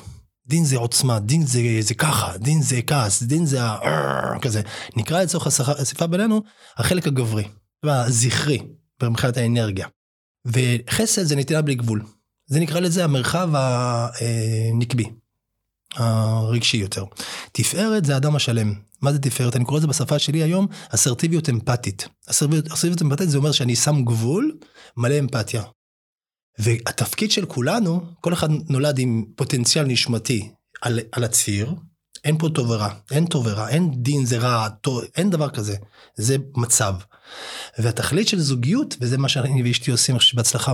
דין זה עוצמה, דין זה, זה ככה, דין זה כעס, דין זה ה... כזה. נקרא לצורך השיחה בינינו החלק הגברי, הזכרי, מבחינת האנרגיה. וחסד זה נתינה בלי גבול. זה נקרא לזה המרחב הנקבי, הרגשי יותר. תפארת זה האדם השלם. מה זה תפארת? אני קורא לזה בשפה שלי היום אסרטיביות אמפתית. אסרטיביות אמפתית זה אומר שאני שם גבול מלא אמפתיה. והתפקיד של כולנו, כל אחד נולד עם פוטנציאל נשמתי על, על הציר, אין פה טוב ורע, אין טוב ורע, אין דין זה רע, טוב, אין דבר כזה, זה מצב. והתכלית של זוגיות, וזה מה שאני ואשתי עושים, בהצלחה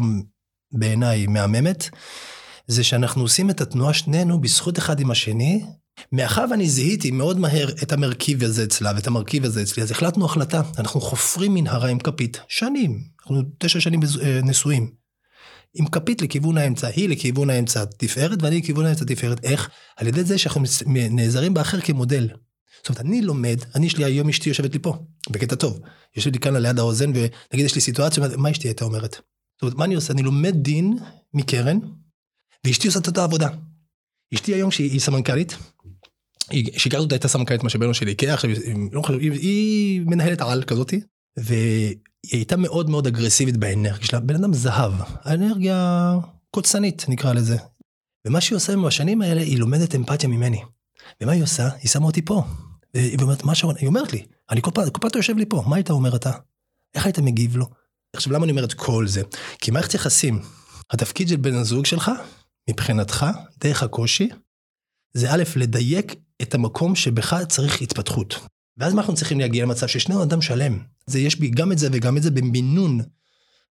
בעיניי מהממת, זה שאנחנו עושים את התנועה שנינו בזכות אחד עם השני, מאחר ואני זיהיתי מאוד מהר את המרכיב הזה אצלה ואת המרכיב הזה אצלי, אז החלטנו החלטה, אנחנו חופרים מנהרה עם כפית, שנים, אנחנו תשע שנים אה, נשואים. עם כפית לכיוון האמצע, היא לכיוון האמצע תפארת ואני לכיוון האמצע תפארת. איך? על ידי זה שאנחנו נעזרים באחר כמודל. זאת אומרת, אני לומד, אני יש לי היום אשתי יושבת לי פה, בקטע טוב. יושבת לי כאן על יד האוזן, ונגיד יש לי סיטואציה, מה אשתי הייתה אומרת? זאת אומרת, מה אני עושה? אני לומד דין מקרן, ואשתי עושה את אותה עבודה. אשתי היום שהיא סמנכ"לית, שהכרתי אותה הייתה סמנכ"לית משאבינו של איקאה, עכשיו לא היא, היא מנהלת על כזאתי, היא הייתה מאוד מאוד אגרסיבית באנרגיה שלה, בן אדם זהב, האנרגיה קוצנית נקרא לזה. ומה שהיא עושה בשנים האלה, היא לומדת אמפתיה ממני. ומה היא עושה? היא שמה אותי פה. והיא אומרת, מה שרון, היא אומרת לי, אני כל פעם, כל פעם אתה יושב לי פה, מה היית אומר אתה? איך היית מגיב לו? עכשיו למה אני אומר את כל זה? כי מערכת יחסים, התפקיד של בן הזוג שלך, מבחינתך, דרך הקושי, זה א', לדייק את המקום שבך צריך התפתחות. ואז מה אנחנו צריכים להגיע למצב ששנינו אדם שלם. זה יש בי גם את זה וגם את זה במינון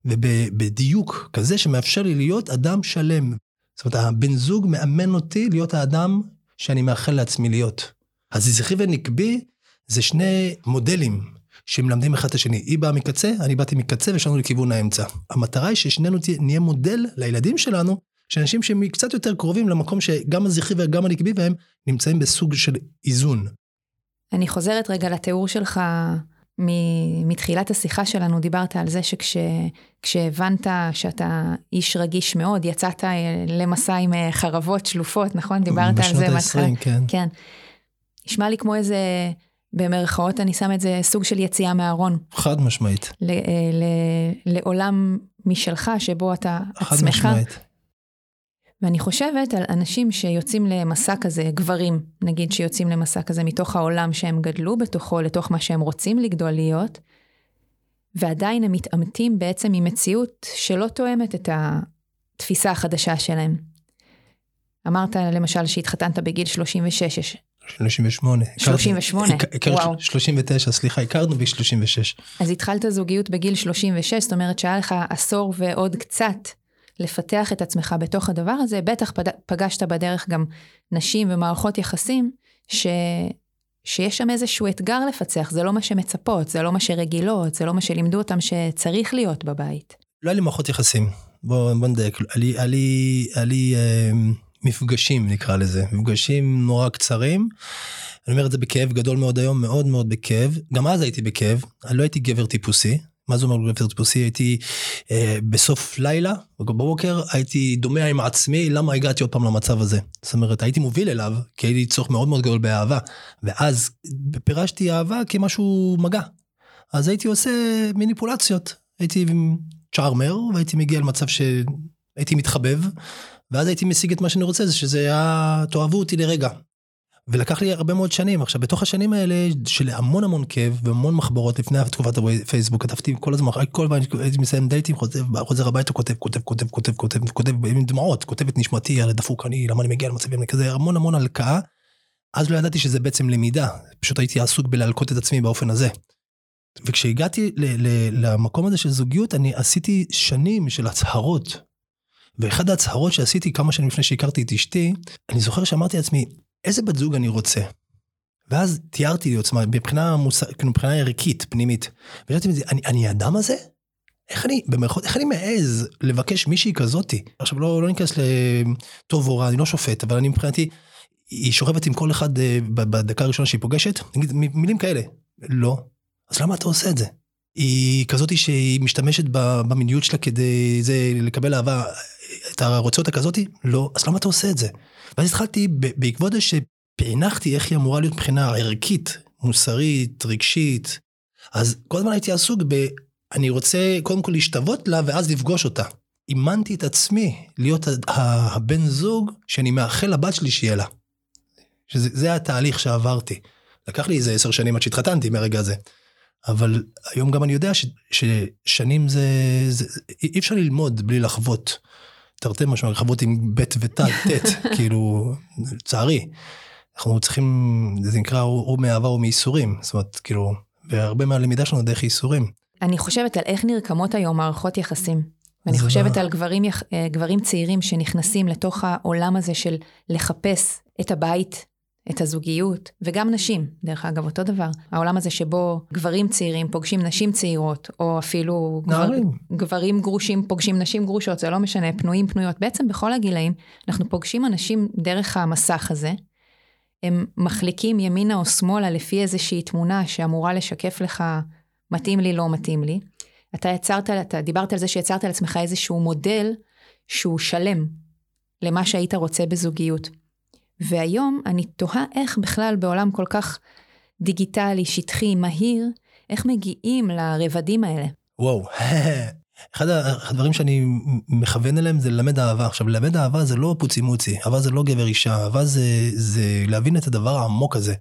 ובדיוק כזה שמאפשר לי להיות אדם שלם. זאת אומרת, הבן זוג מאמן אותי להיות האדם שאני מאחל לעצמי להיות. אז זכרי ונקבי זה שני מודלים שמלמדים אחד את השני. היא באה מקצה, אני באתי מקצה ושלנו לכיוון האמצע. המטרה היא ששנינו נהיה מודל לילדים שלנו, שאנשים שהם קצת יותר קרובים למקום שגם הזכרי וגם הנקבי בהם נמצאים בסוג של איזון. אני חוזרת רגע לתיאור שלך מתחילת השיחה שלנו, דיברת על זה שכשהבנת שאתה איש רגיש מאוד, יצאת אה, למסע עם אה, חרבות שלופות, נכון? דיברת על זה. בשנות ה-20, כן. כן. נשמע לי כמו איזה, במרכאות אני שם את זה, סוג של יציאה מהארון. חד משמעית. ל, אה, ל, לעולם משלך, שבו אתה עצמך. משמעית. ואני חושבת על אנשים שיוצאים למסע כזה, גברים, נגיד שיוצאים למסע כזה מתוך העולם שהם גדלו בתוכו, לתוך מה שהם רוצים לגדול להיות, ועדיין הם מתעמתים בעצם עם מציאות שלא תואמת את התפיסה החדשה שלהם. אמרת למשל שהתחתנת בגיל 36. 38. 38, וואו. 39, סליחה, הכרנו בגיל 36. אז התחלת זוגיות בגיל 36, זאת אומרת שהיה לך עשור ועוד קצת לפתח את עצמך בתוך הדבר הזה, בטח פגשת בדרך גם נשים ומערכות יחסים, ש... שיש שם איזשהו אתגר לפצח, זה לא מה שמצפות, זה לא מה שרגילות, זה לא מה שלימדו אותם שצריך להיות בבית. לא היה לי מערכות יחסים, בוא, בוא נדייק, היה לי אה, מפגשים נקרא לזה, מפגשים נורא קצרים. אני אומר את זה בכאב גדול מאוד היום, מאוד מאוד בכאב. גם אז הייתי בכאב, אני לא הייתי גבר טיפוסי, מה זה אומר גבר טיפוסי? הייתי אה, בסוף לילה, בבוקר הייתי דומע עם עצמי, למה הגעתי עוד פעם למצב הזה? זאת אומרת, הייתי מוביל אליו, כי היה לי צורך מאוד מאוד גדול באהבה, ואז פירשתי אהבה כמשהו מגע. אז הייתי עושה מניפולציות, הייתי צ'ארמר, והייתי מגיע למצב שהייתי מתחבב, ואז הייתי משיג את מה שאני רוצה, זה שזה היה, תאהבו אותי לרגע. ולקח לי הרבה מאוד שנים. עכשיו, בתוך השנים האלה של המון המון כאב והמון מחברות לפני תקופת הפייסבוק, כתבתי כל הזמן, כל פעם הייתי מסיים דייטים, חוזר הביתה, כותב, כותב, כותב, כותב, כותב, כותב עם דמעות, כותב את נשמתי על הדפוק אני, למה אני מגיע למצבים כזה, המון המון הלקאה. אז לא ידעתי שזה בעצם למידה, פשוט הייתי עסוק בלהלקות את עצמי באופן הזה. וכשהגעתי למקום הזה של זוגיות, אני עשיתי שנים של הצהרות. ואחד ההצהרות שעשיתי כמה שנים לפני שהכרתי את אשתי, אני זוכר שאמרתי לעצמי, איזה בת זוג אני רוצה. ואז תיארתי לי עוצמה מבחינה מוס... כאילו מבחינה ערכית, פנימית. ושאלתי מזה, אני, אני האדם הזה? איך אני, במרכאות, איך אני מעז לבקש מישהי כזאתי? עכשיו לא, לא ניכנס לטוב או רע, אני לא שופט, אבל אני מבחינתי, היא שוכבת עם כל אחד אה, בדקה הראשונה שהיא פוגשת, נגיד מילים כאלה, לא. אז למה אתה עושה את זה? היא כזאתי שהיא משתמשת במיניות שלה כדי זה, לקבל אהבה, אתה רוצה אותה כזאתי? לא. אז למה אתה עושה את זה? ואז התחלתי, בעקבות זה שפענחתי איך היא אמורה להיות מבחינה ערכית, מוסרית, רגשית, אז כל הזמן הייתי עסוק ב... אני רוצה קודם כל להשתוות לה ואז לפגוש אותה. אימנתי את עצמי להיות הבן זוג שאני מאחל לבת שלי שיהיה לה. שזה התהליך שעברתי. לקח לי איזה עשר שנים עד שהתחתנתי מהרגע הזה. אבל היום גם אני יודע ש, ששנים זה, זה, אי אפשר ללמוד בלי לחוות. תרתי משמע, רחבות עם ב' ות', ט', כאילו, לצערי. אנחנו צריכים, זה נקרא או מאהבה או מייסורים, זאת אומרת, כאילו, והרבה מהלמידה שלנו דרך ייסורים. אני חושבת על איך נרקמות היום מערכות יחסים. ואני חושבת מה... על גברים, אה, גברים צעירים שנכנסים לתוך העולם הזה של לחפש את הבית את הזוגיות, וגם נשים, דרך אגב, אותו דבר. העולם הזה שבו גברים צעירים פוגשים נשים צעירות, או אפילו גבר, גברים גרושים פוגשים נשים גרושות, זה לא משנה, פנויים פנויות. בעצם בכל הגילאים אנחנו פוגשים אנשים דרך המסך הזה. הם מחליקים ימינה או שמאלה לפי איזושהי תמונה שאמורה לשקף לך מתאים לי, לא מתאים לי. אתה יצרת, אתה דיברת על זה שיצרת על עצמך איזשהו מודל שהוא שלם למה שהיית רוצה בזוגיות. והיום אני תוהה איך בכלל בעולם כל כך דיגיטלי, שטחי, מהיר, איך מגיעים לרבדים האלה. וואו, אחד הדברים שאני מכוון אליהם זה ללמד אהבה. עכשיו, ללמד אהבה זה לא פוצי מוצי, אהבה זה לא גבר אישה, אהבה זה, זה להבין את הדבר העמוק הזה.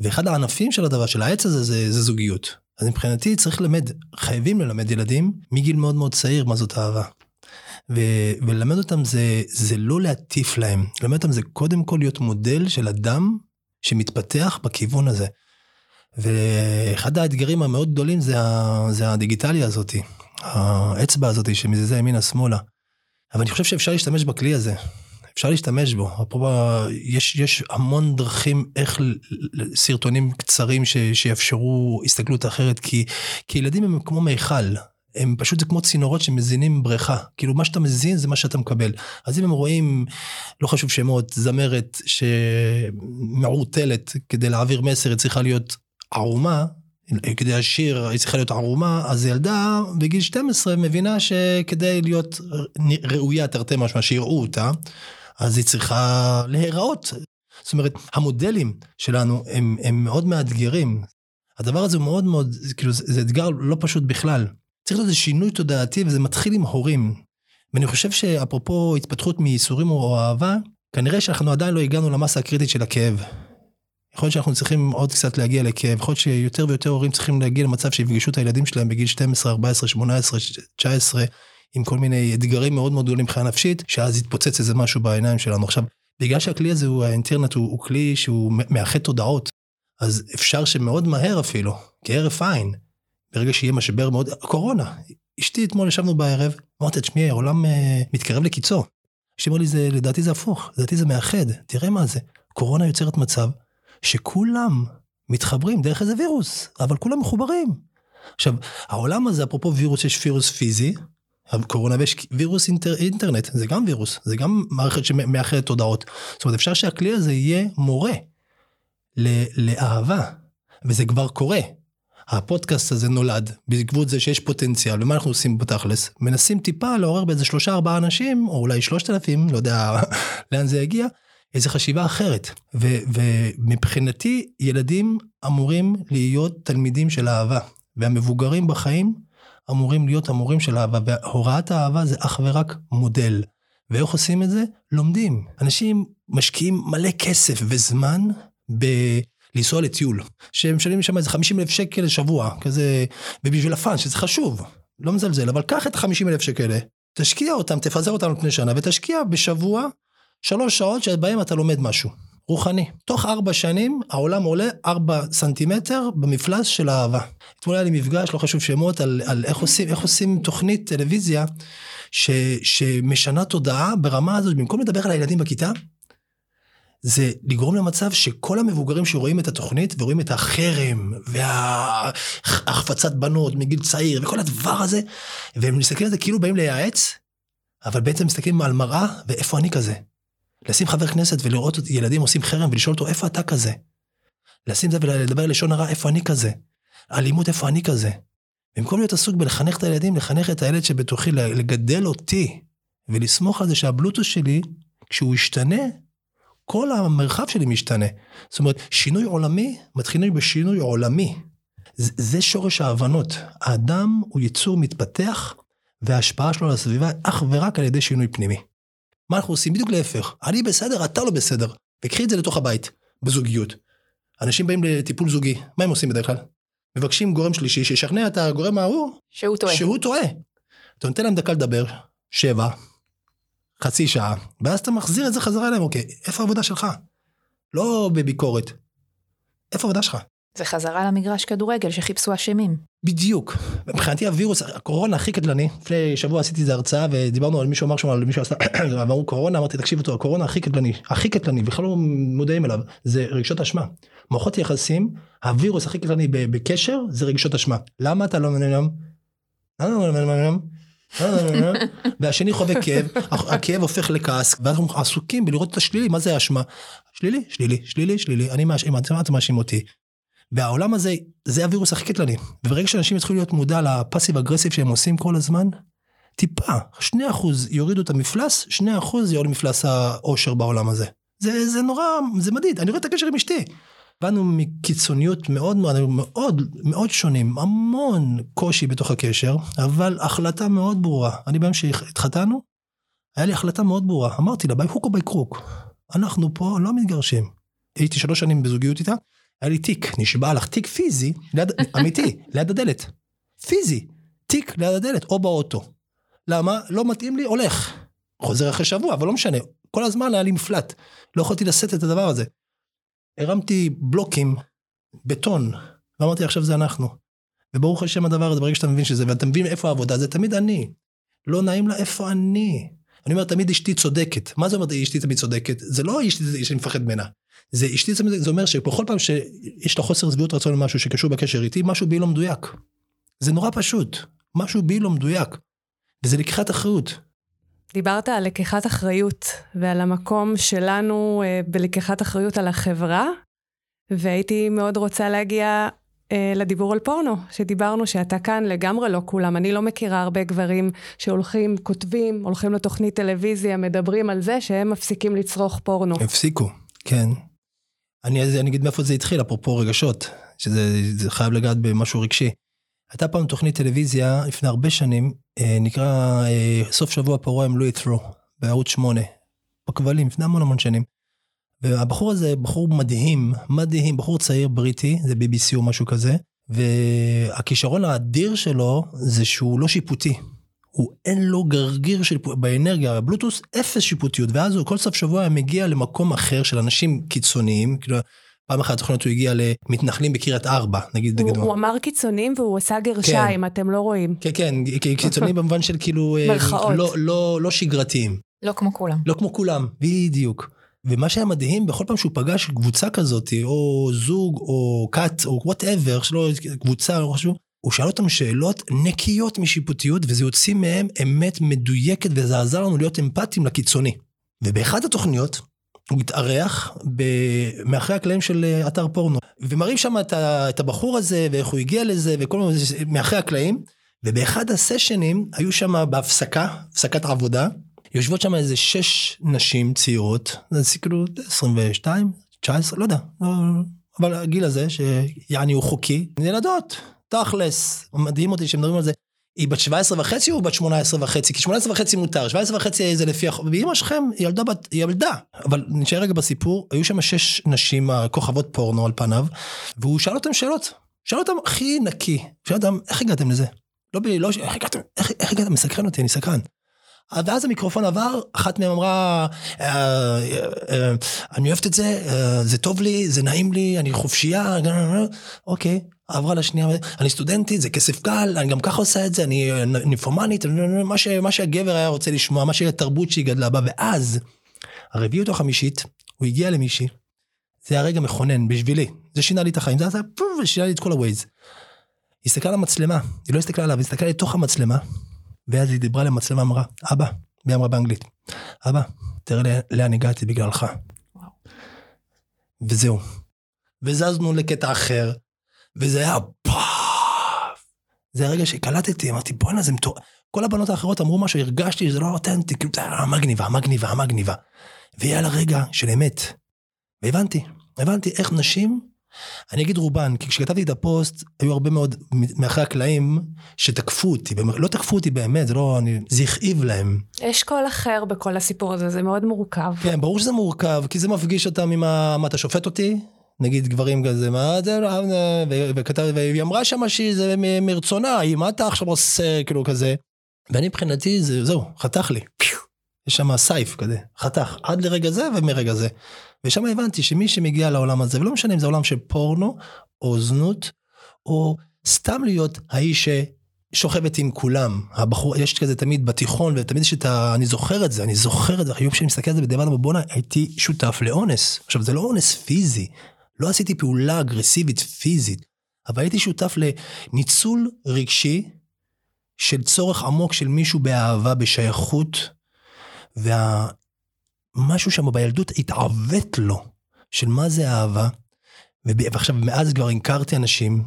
ואחד הענפים של הדבר, של העץ הזה, זה, זה זוגיות. אז מבחינתי צריך ללמד, חייבים ללמד ילדים מגיל מאוד מאוד צעיר מה זאת אהבה. ו- וללמד אותם זה, זה לא להטיף להם, ללמד אותם זה קודם כל להיות מודל של אדם שמתפתח בכיוון הזה. ואחד האתגרים המאוד גדולים זה, ה- זה הדיגיטליה הזאתי, האצבע הזאתי שמזיזה ימינה שמאלה. אבל אני חושב שאפשר להשתמש בכלי הזה, אפשר להשתמש בו. אפרופו, יש, יש המון דרכים איך סרטונים קצרים ש, שיאפשרו הסתכלות אחרת, כי, כי ילדים הם כמו מיכל, הם פשוט זה כמו צינורות שמזינים בריכה. כאילו מה שאתה מזין זה מה שאתה מקבל. אז אם הם רואים, לא חשוב שמות, זמרת שמעורטלת כדי להעביר מסר, היא צריכה להיות ערומה, כדי לשיר היא צריכה להיות ערומה, אז ילדה בגיל 12 מבינה שכדי להיות ראויה תרתי משמע, שיראו אותה, אז היא צריכה להיראות. זאת אומרת, המודלים שלנו הם, הם מאוד מאתגרים. הדבר הזה הוא מאוד מאוד, כאילו, זה, זה אתגר לא פשוט בכלל. צריך להיות איזה שינוי תודעתי וזה מתחיל עם הורים. ואני חושב שאפרופו התפתחות מייסורים או אהבה, כנראה שאנחנו עדיין לא הגענו למסה הקריטית של הכאב. יכול להיות שאנחנו צריכים עוד קצת להגיע לכאב, יכול להיות שיותר ויותר הורים צריכים להגיע למצב שיפגשו את הילדים שלהם בגיל 12, 14, 18, 19, עם כל מיני אתגרים מאוד מאוד גדולים מבחינה נפשית, שאז יתפוצץ איזה משהו בעיניים שלנו. עכשיו, בגלל שהכלי הזה הוא האינטרנט הוא, הוא כלי שהוא מאחד תודעות, אז אפשר שמאוד מהר אפילו, כהרף עין, ברגע שיהיה משבר מאוד, הקורונה, אשתי אתמול ישבנו בערב, אמרתי, תשמעי, העולם uh, מתקרב לקיצו. אשתי אמרה לי, זה, לדעתי זה הפוך, לדעתי זה מאחד, תראה מה זה. קורונה יוצרת מצב שכולם מתחברים דרך איזה וירוס, אבל כולם מחוברים. עכשיו, העולם הזה, אפרופו וירוס, יש וירוס פיזי, קורונה ויש וירוס אינטר, אינטרנט, זה גם וירוס, זה גם מערכת שמאחדת תודעות. זאת אומרת, אפשר שהכלי הזה יהיה מורה לאהבה, וזה כבר קורה. הפודקאסט הזה נולד בעקבות זה שיש פוטנציאל, ומה אנחנו עושים בתכלס? מנסים טיפה לעורר באיזה שלושה ארבעה אנשים, או אולי שלושת אלפים, לא יודע לאן זה יגיע, איזה חשיבה אחרת. ו, ומבחינתי, ילדים אמורים להיות תלמידים של אהבה, והמבוגרים בחיים אמורים להיות המורים של אהבה, והוראת האהבה זה אך ורק מודל. ואיך עושים את זה? לומדים. אנשים משקיעים מלא כסף וזמן ב... לנסוע לטיול, שהם משלמים שם איזה 50 אלף שקל לשבוע, כזה, ובשביל הפאן, שזה חשוב, לא מזלזל, אבל קח את ה-50 אלף שקל תשקיע אותם, תפזר אותם על פני שנה, ותשקיע בשבוע שלוש שעות שבהם אתה לומד משהו, רוחני. תוך ארבע שנים העולם עולה ארבע סנטימטר במפלס של האהבה. אתמול היה לי מפגש, לא חשוב שמות, על, על איך, עושים, איך עושים תוכנית טלוויזיה ש, שמשנה תודעה ברמה הזאת, במקום לדבר על הילדים בכיתה, זה לגרום למצב שכל המבוגרים שרואים את התוכנית ורואים את החרם והחפצת בנות מגיל צעיר וכל הדבר הזה, והם מסתכלים על זה כאילו באים לייעץ, אבל בעצם מסתכלים על מראה ואיפה אני כזה. לשים חבר כנסת ולראות ילדים עושים חרם ולשאול אותו איפה אתה כזה. לשים זה ולדבר לשון הרע איפה אני כזה. אלימות איפה אני כזה. במקום להיות עסוק בלחנך את הילדים, לחנך את הילד שבתוכי, לגדל אותי, ולסמוך על זה שהבלוטוס שלי, כשהוא ישתנה, כל המרחב שלי משתנה. זאת אומרת, שינוי עולמי מתחילים בשינוי עולמי. זה שורש ההבנות. האדם הוא יצור מתפתח, וההשפעה שלו על הסביבה אך ורק על ידי שינוי פנימי. מה אנחנו עושים? בדיוק להפך. אני בסדר, אתה לא בסדר. וקחי את זה לתוך הבית, בזוגיות. אנשים באים לטיפול זוגי, מה הם עושים בדרך כלל? מבקשים גורם שלישי שישכנע את הגורם ההוא שהוא טועה. שהוא טועה. אתה נותן להם דקה לדבר, שבע, חצי שעה, ואז אתה מחזיר את זה חזרה אליהם, אוקיי, איפה העבודה שלך? לא בביקורת. איפה העבודה שלך? זה חזרה למגרש כדורגל שחיפשו אשמים. בדיוק. מבחינתי הווירוס, הקורונה הכי קטלני, לפני שבוע עשיתי איזה הרצאה ודיברנו על מישהו אמר שם על מישהו עשה, אמרו קורונה, אמרתי תקשיב אותו, הקורונה הכי קטלני, הכי קטלני, בכלל לא מודעים אליו, זה רגשות אשמה. מערכות יחסים, הווירוס הכי קטלני בקשר זה רגשות אשמה. למה אתה לא מנהל? והשני חווה כאב, הכאב הופך לכעס, ואנחנו עסוקים בלראות את השלילי, מה זה האשמה? שלילי, שלילי, שלילי, שלילי, אני מאשים, אתה מאשים אותי. והעולם הזה, זה הווירוס הכי קטלני. וברגע שאנשים יתחילו להיות מודע ל passive aggressive שהם עושים כל הזמן, טיפה, 2% יורידו את המפלס, 2% יוריד מפלס האושר בעולם הזה. זה, זה נורא, זה מדיד, אני רואה את הקשר עם אשתי. באנו מקיצוניות מאוד מאוד מאוד מאוד שונים, המון קושי בתוך הקשר, אבל החלטה מאוד ברורה. אני ביום שהתחתנו, היה לי החלטה מאוד ברורה. אמרתי לה, by hook או by crook, אנחנו פה לא מתגרשים. הייתי שלוש שנים בזוגיות איתה, היה לי תיק, נשבע לך, תיק פיזי, ליד, אמיתי, ליד הדלת. פיזי, תיק ליד הדלת, או באוטו. למה? לא מתאים לי, הולך. חוזר אחרי שבוע, אבל לא משנה. כל הזמן היה לי מפלט. לא יכולתי לשאת את הדבר הזה. הרמתי בלוקים, בטון, ואמרתי עכשיו זה אנחנו. וברוך השם הדבר הזה, ברגע שאתה מבין שזה, ואתה מבין איפה העבודה, זה תמיד אני. לא נעים לה איפה אני. אני אומר תמיד אשתי צודקת. מה זה אומר אשתי תמיד צודקת? זה לא אשתי שאני מפחד ממנה. זה אשתי תמיד, זה אומר שבכל פעם שיש לה חוסר שביעות רצון למשהו שקשור בקשר איתי, משהו בי לא מדויק. זה נורא פשוט. משהו בי לא מדויק. וזה לקיחת אחריות. דיברת על לקיחת אחריות ועל המקום שלנו אה, בלקיחת אחריות על החברה, והייתי מאוד רוצה להגיע אה, לדיבור על פורנו, שדיברנו שאתה כאן לגמרי לא כולם. אני לא מכירה הרבה גברים שהולכים, כותבים, הולכים לתוכנית טלוויזיה, מדברים על זה שהם מפסיקים לצרוך פורנו. הפסיקו, כן. אני, אני אגיד מאיפה זה התחיל, אפרופו רגשות, שזה חייב לגעת במשהו רגשי. הייתה פעם תוכנית טלוויזיה לפני הרבה שנים, אה, נקרא אה, סוף שבוע פרוע עם לואי ת'רו, בערוץ 8, בכבלים, לפני המון המון שנים. והבחור הזה בחור מדהים, מדהים, בחור צעיר בריטי, זה BBC או משהו כזה, והכישרון האדיר שלו זה שהוא לא שיפוטי. הוא אין לו גרגיר של באנרגיה, בבלוטות' אפס שיפוטיות, ואז הוא כל סוף שבוע מגיע למקום אחר של אנשים קיצוניים, כאילו פעם אחת התוכנית הוא הגיע למתנחלים בקריית ארבע, נגיד. הוא, הוא אמר קיצוניים והוא עשה גרשיים, כן. אתם לא רואים. כן, כן, קיצוניים במובן של כאילו... אה, מרכאות. לא, לא, לא שגרתיים. לא כמו כולם. לא כמו כולם, בדיוק. ומה שהיה מדהים, בכל פעם שהוא פגש קבוצה כזאת, או זוג, או כת, או whatever, שלא קבוצה, לא חשוב, הוא שאל אותם שאלות נקיות משיפוטיות, וזה יוציא מהם אמת מדויקת, וזה עזר לנו להיות אמפתיים לקיצוני. ובאחת התוכניות, הוא התארח מאחורי הקלעים של אה, אתר פורנו, ומראים שם את, את הבחור הזה, ואיך הוא הגיע לזה, וכל מיני, מאחורי הקלעים, ובאחד הסשנים היו שם בהפסקה, הפסקת עבודה, יושבות שם איזה שש נשים צעירות, זה כאילו 22, 19, לא יודע, לא, אבל הגיל הזה, שיעני הוא חוקי, ילדות, תכלס, מדהים אותי שמדברים על זה. היא בת 17 וחצי או בת 18 וחצי? כי 18 וחצי מותר, 17 וחצי זה לפי החוק, ואימא שלכם ילדה בת, ילדה. אבל נשאר רגע בסיפור, היו שם שש נשים כוכבות פורנו על פניו, והוא שאל אותם שאלות. שאל אותם הכי נקי, שאל אותם איך הגעתם לזה? לא, לא, איך הגעתם, איך, איך הגעתם, מסקרן אותי, אני סקרן. ואז המיקרופון עבר, אחת מהן אמרה, אה, אה, אני אוהבת את זה, אה, זה טוב לי, זה נעים לי, אני חופשייה, אוקיי, עברה לשנייה, אני סטודנטית, זה כסף קל, אני גם ככה עושה את זה, אני ניפומנית, מה, שהגבר היה רוצה לשמוע, מה שהתרבות שהיא גדלה בה, ואז, הרביעית או החמישית, הוא הגיע למישהי, זה היה רגע מכונן בשבילי, זה שינה לי את החיים, זה ושינה לי את כל הווייז. היא הסתכלה על המצלמה, היא לא הסתכלה עליו, היא הסתכלה לתוך המצלמה, ואז היא דיברה למצלמה, אמרה, אבא, והיא אמרה באנגלית, אבא, תראה לאן הגעתי בגללך. וזהו. וזזנו לקטע אחר, וזה היה פאף. זה הרגע שקלטתי, אמרתי, בואנה, זה מטורף. כל הבנות האחרות אמרו משהו, הרגשתי שזה לא אותנטי, כאילו, זה היה מגניבה, מגניבה, מגניבה. והיה לה רגע של אמת. והבנתי, הבנתי איך נשים אני אגיד רובן, כי כשכתבתי את הפוסט, היו הרבה מאוד מאחורי הקלעים שתקפו אותי, לא תקפו אותי באמת, זה לא, אני, זה הכאיב להם. יש קול אחר בכל הסיפור הזה, זה מאוד מורכב. כן, ברור שזה מורכב, כי זה מפגיש אותם עם ה... מה, אתה שופט אותי? נגיד גברים כזה, מה זה, וכתב, והיא אמרה שם שזה מרצונה, היא, מה אתה עכשיו עושה, כאילו כזה. ואני מבחינתי, זה, זהו, חתך לי. יש שם סייף כזה, חתך, עד לרגע זה ומרגע זה. ושם הבנתי שמי שמגיע לעולם הזה, ולא משנה אם זה עולם של פורנו, או זנות, או סתם להיות האיש ששוכבת עם כולם. הבחור, יש כזה תמיד בתיכון, ותמיד יש את ה... אני זוכר את זה, אני זוכר את זה, היום שאני מסתכל על זה בדיעבד, בואנה, הייתי שותף לאונס. עכשיו, זה לא אונס פיזי, לא עשיתי פעולה אגרסיבית פיזית, אבל הייתי שותף לניצול רגשי של צורך עמוק של מישהו באהבה, בשייכות, וה... משהו שם בילדות התעוות לו, של מה זה אהבה. ועכשיו, מאז כבר הכרתי אנשים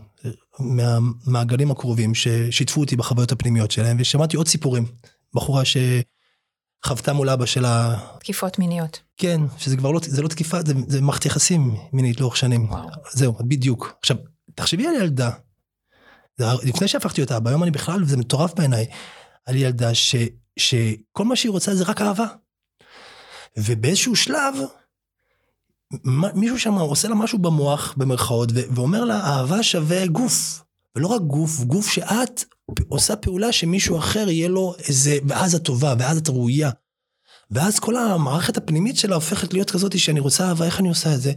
מהמעגלים הקרובים ששיתפו אותי בחוויות הפנימיות שלהם, ושמעתי עוד סיפורים. בחורה שחוותה מול אבא שלה... תקיפות מיניות. כן, שזה כבר לא, זה לא תקיפה, זה, זה מערכת יחסים מינית לאורך שנים. וואו. זהו, בדיוק. עכשיו, תחשבי על ילדה, לפני שהפכתי אותה, ביום אני בכלל, וזה מטורף בעיניי, על ילדה ש, שכל מה שהיא רוצה זה רק אהבה. ובאיזשהו שלב, מישהו שם עושה לה משהו במוח, במרכאות, ואומר לה, אהבה שווה גוף. ולא רק גוף, גוף שאת עושה פעולה שמישהו אחר יהיה לו איזה, ואז את טובה, ואז את ראויה. ואז כל המערכת הפנימית שלה הופכת להיות כזאת שאני רוצה אהבה, איך אני עושה את זה?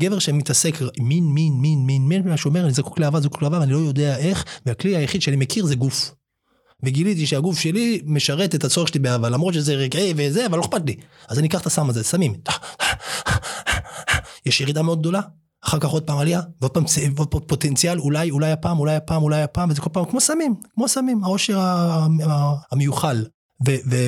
גבר שמתעסק מין, מין, מין, מין, מין, מה שאומר, אני זקוק לאהבה, זקוק לאהבה, ואני לא יודע איך, והכלי היחיד שאני מכיר זה גוף. וגיליתי שהגוף שלי משרת את הצורך שלי באהבה, למרות שזה רגעי וזה, אבל לא אכפת לי. אז אני אקח את הסם הזה, סמים. יש ירידה מאוד גדולה. אחר כך עוד פעם עלייה, ועוד פעם, פוטנציאל, אולי, אולי הפעם, אולי הפעם, אולי הפעם, וזה כל פעם כמו סמים, כמו סמים, העושר המיוחל.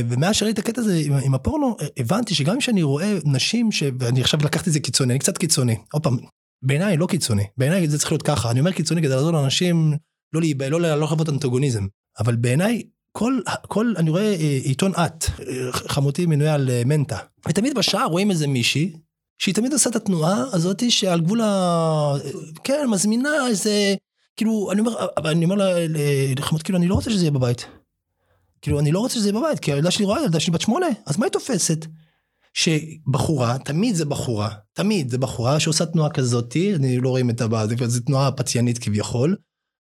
ומאז שראיתי את הקטע הזה עם הפורנו, הבנתי שגם כשאני רואה נשים, ש... ואני עכשיו לקחתי את זה קיצוני, אני קצת קיצוני, עוד פעם, בעיניי לא קיצוני, בעיניי זה צריך להיות ככה, אני אומר קיצוני כדי לעזור לאנשים לא להיבהל, לא, לא לחוות אנטגוניזם, אבל בעיניי כל, כל, אני רואה אה, עיתון את, אה, חמותי מנויה על אה, מנטה, ותמיד בשעה רואים איזה מישהי, שהיא תמיד עושה את התנועה הזאת שעל גבול ה... כן, מזמינה איזה... כאילו, אני אומר, אני אומר לחמות, כאילו, אני לא רוצה שזה יהיה בבית. כאילו, אני לא רוצה שזה יהיה בבית, כי הילדה שלי רואה, הילדה שלי בת שמונה, אז מה היא תופסת? שבחורה, תמיד זה בחורה, תמיד זה בחורה שעושה תנועה כזאתי, אני לא רואים את הבא, זו תנועה פציינית כביכול,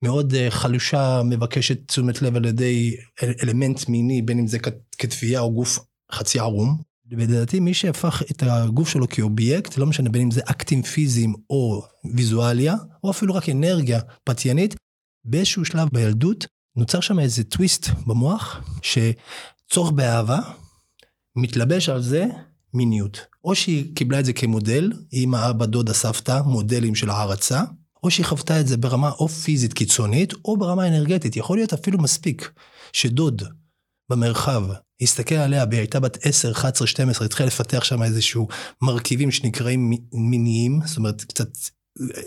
מאוד uh, חלושה, מבקשת תשומת לב על ידי אלמנט מיני, בין אם זה כתביעה או גוף חצי ערום. לדעתי מי שהפך את הגוף שלו כאובייקט, לא משנה בין אם זה אקטים פיזיים או ויזואליה, או אפילו רק אנרגיה פתיינית, באיזשהו שלב בילדות נוצר שם איזה טוויסט במוח, שצורך באהבה מתלבש על זה מיניות. או שהיא קיבלה את זה כמודל, אמא, אבא, דודה, סבתא, מודלים של הערצה, או שהיא חוותה את זה ברמה או פיזית קיצונית, או ברמה אנרגטית. יכול להיות אפילו מספיק שדוד במרחב הסתכל עליה, והיא הייתה בת 10, 11, 12, התחילה לפתח שם איזשהו מרכיבים שנקראים מיניים, זאת אומרת קצת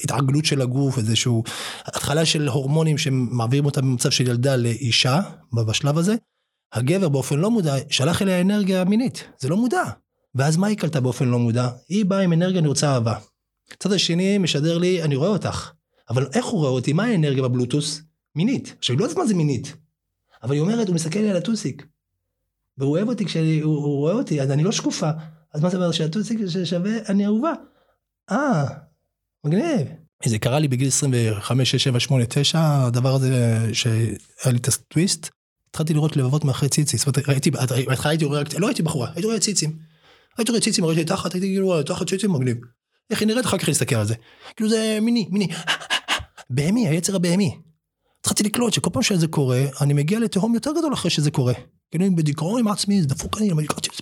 התעגלות של הגוף, איזשהו התחלה של הורמונים שמעבירים אותה ממצב של ילדה לאישה בשלב הזה. הגבר באופן לא מודע שלח אליה אנרגיה מינית, זה לא מודע. ואז מה היא קלטה באופן לא מודע? היא באה עם אנרגיה, אני רוצה אהבה. הצד השני משדר לי, אני רואה אותך. אבל איך הוא רואה אותי? מה האנרגיה בבלוטוס? מינית. עכשיו, היא לא יודעת מה זה מינית. אבל היא אומרת, הוא מסתכל לי על הטוסיק. והוא אוהב אותי כשהוא רואה אותי, אז אני לא שקופה. אז מה זה אומר שהטוסיק שווה, אני אהובה. אה, מגניב. זה קרה לי בגיל 25, 6, 7, 8, 9, הדבר הזה שהיה לי את הטוויסט. התחלתי לראות לבבות מאחרי ציצי, זאת אומרת, ראיתי, בהתחלה הייתי רואה, לא הייתי בחורה, הייתי רואה ציצים. הייתי רואה ציצים, ראיתי תחת, הייתי כאילו, תחת ציצים מגניב. איך היא נראית, אחר כך להסתכל על זה. כאילו זה מיני, מיני. בהמי, היצר הבהמי. התחלתי לקלוט שכל פעם שזה קורה, אני מגיע לתהום יותר גדול אחרי שזה קורה. כאילו אני בדיכאון עם עצמי, זה דפוק אני,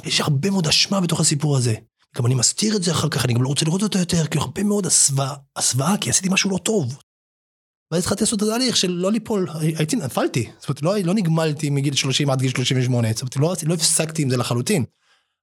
יש הרבה מאוד אשמה בתוך הסיפור הזה. גם אני מסתיר את זה אחר כך, אני גם לא רוצה לראות אותו יותר, כאילו הרבה מאוד הסוואה, הסוואה, כי עשיתי משהו לא טוב. ואז התחלתי לעשות את התהליך של לא ליפול, הייתי, נפלתי, זאת אומרת, לא, לא נגמלתי מגיל 30 עד גיל 38, זאת אומרת, לא, לא הפסקתי עם זה לחלוטין.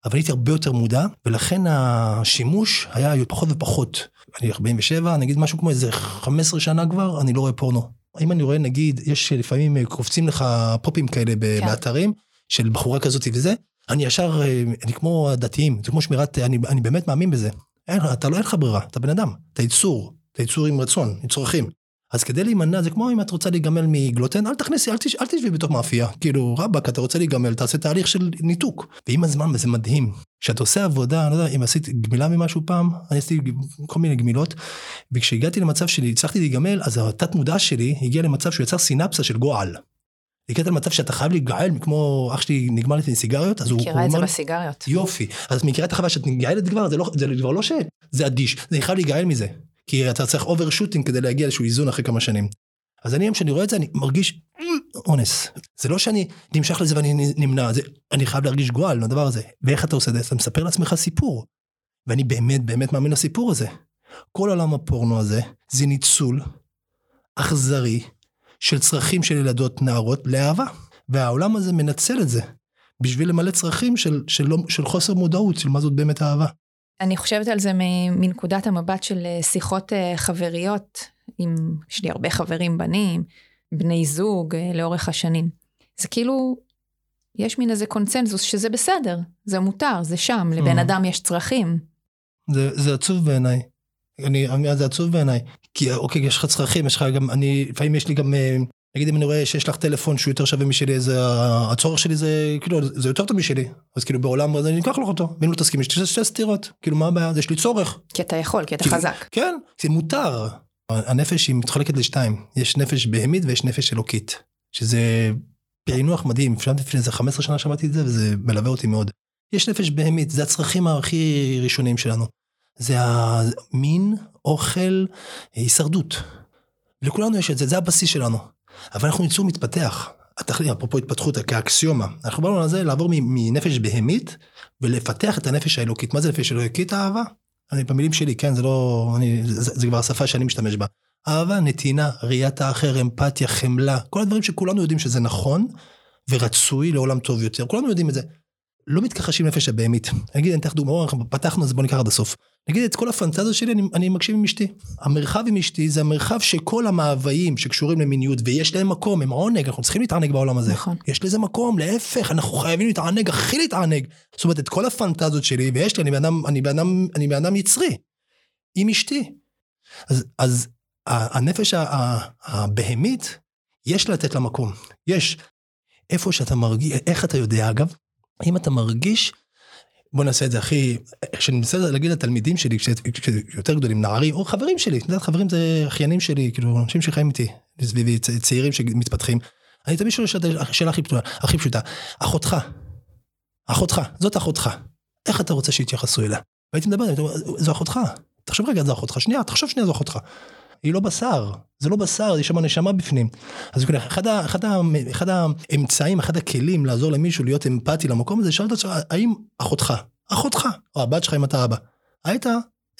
אבל הייתי הרבה יותר מודע, ולכן השימוש היה פחות ופחות. אני 47, נגיד משהו כמו איזה 15 שנה כבר, אני לא רואה פורנו. אם אני רואה, נגיד, יש לפעמים אה, קופצים לך פופים כאלה כן. באתרים, של בחורה כזאת וזה, אני ישר, אה, אני כמו הדתיים, זה כמו שמירת, אני, אני באמת מאמין בזה. אין, אתה לא אין לך ברירה, אתה בן אדם, אתה יצור, אתה יצור עם רצון, עם צרכים. אז כדי להימנע, זה כמו אם את רוצה להיגמל מגלוטן, אל תכניסי, אל, תש, אל תשבי בתוך מאפייה. כאילו, רבאק, אתה רוצה להיגמל, תעשה תהליך של ניתוק. ועם הזמן, וזה מדהים, כשאתה עושה עבודה, אני לא יודע, אם עשית גמילה ממשהו פעם, אני עשיתי כל מיני גמילות, וכשהגעתי למצב שלי, הצלחתי להיגמל, אז התת מודע שלי הגיע למצב שהוא יצר סינפסה של גועל. הגעת למצב שאתה חייב להיגעל, כמו אח שלי נגמלת מסיגריות, אז הוא... מכירה את זה בסיגריות. יופי. אז מכירה את החוויה שאת נגעלת כבר, זה, לא, זה כבר לא ש... זה אדיש, זה חייב להיגעל מזה. כי אתה צריך overshooting כדי להגיע לאיזשהו איזון אחרי כמה שנים. אז אני, כשאני רואה את זה, אני מרגיש אונס. זה לא שאני נמשך לזה ואני נמנע, זה, אני חייב להרגיש גועל לדבר הזה. ואיך אתה עושה את זה? אתה מספר לעצמך סיפור. ואני באמת באמת מאמין לסיפור הזה. כל עולם הפורנו הזה זה ניצול אכזרי של צרכים של ילדות נערות לאהבה. והעולם הזה מנצל את זה בשביל למלא צרכים של, של, של, של חוסר מודעות של מה זאת באמת אהבה. אני חושבת על זה מנקודת המבט של אה, שיחות אה, חבריות, עם, יש לי הרבה חברים בנים, בני זוג אה, לאורך השנים. זה כאילו, יש מין איזה קונצנזוס שזה בסדר, זה מותר, זה שם, לבן אדם יש צרכים. זה, זה עצוב בעיניי. אני, זה עצוב בעיניי. כי אוקיי, יש לך צרכים, יש לך גם, אני, לפעמים יש לי גם נגיד אם אני רואה שיש לך טלפון שהוא יותר שווה משלי, אז הצורך שלי זה, כאילו, זה יותר טוב משלי. אז כאילו בעולם הזה אני אקח לך אותו, ואם לא תסכים, יש לי שתי סתירות. כאילו מה הבעיה? יש לי צורך. כי אתה יכול, כי אתה כי, חזק. כן, זה מותר. הנפש היא מתחלקת לשתיים, יש נפש בהמית ויש נפש אלוקית. שזה פענוח מדהים, לפני איזה 15 שנה שמעתי את זה וזה מלווה אותי מאוד. יש נפש בהמית, זה הצרכים הכי ראשונים שלנו. זה המין, אוכל, הישרדות. לכולנו יש את זה, זה הבסיס שלנו. אבל אנחנו יצור מתפתח. התכלית, אפרופו התפתחות כאקסיומה, אנחנו באנו לזה לעבור מנפש בהמית ולפתח את הנפש האלוקית. מה זה נפש אלוקית? אהבה. אני במילים שלי, כן, זה לא, אני, זה, זה כבר השפה שאני משתמש בה. אהבה, נתינה, ראיית האחר, אמפתיה, חמלה, כל הדברים שכולנו יודעים שזה נכון ורצוי לעולם טוב יותר, כולנו יודעים את זה. לא מתכחשים לנפש הבהמית. נגיד, אני אתן לך דוגמא, אנחנו פתחנו, אז בוא ניקח עד הסוף. נגיד, את כל הפנטזיות שלי אני, אני מקשיב עם אשתי. המרחב עם אשתי זה המרחב שכל המאוויים שקשורים למיניות, ויש להם מקום, הם עונג, אנחנו צריכים להתענג בעולם הזה. נכון. יש לזה מקום, להפך, אנחנו חייבים להתענג, הכי להתענג. זאת אומרת, את כל הפנטזיות שלי, ויש לי, אני בן אדם, אני בן אדם, אני בן אדם יצרי. עם אשתי. אז, אז הנפש הבהמית, יש לתת לה מקום. יש. איפה שאתה מרגיש, איך אתה יודע אגב? אם אתה מרגיש, בוא נעשה את זה הכי, כשאני מנסה להגיד לתלמידים שלי, כשיותר גדולים, נערים, או חברים שלי, אתה חברים זה אחיינים שלי, כאילו, אנשים שחיים איתי, סביבי, צעירים שמתפתחים. אני תמיד שואל את השאלה הכי הכי פשוטה, אחותך, אחותך, זאת אחותך, איך אתה רוצה שיתייחסו אליה? והייתי מדבר, זו אחותך, תחשוב רגע, זו אחותך, שנייה, תחשוב שנייה, זו אחותך. היא לא בשר, זה לא בשר, יש שם נשמה בפנים. אז אחד, אחד, אחד האמצעים, אחד הכלים לעזור למישהו להיות אמפתי למקום הזה, שאלת אותך, האם אחותך, אחותך, או הבת שלך אם אתה אבא, היית,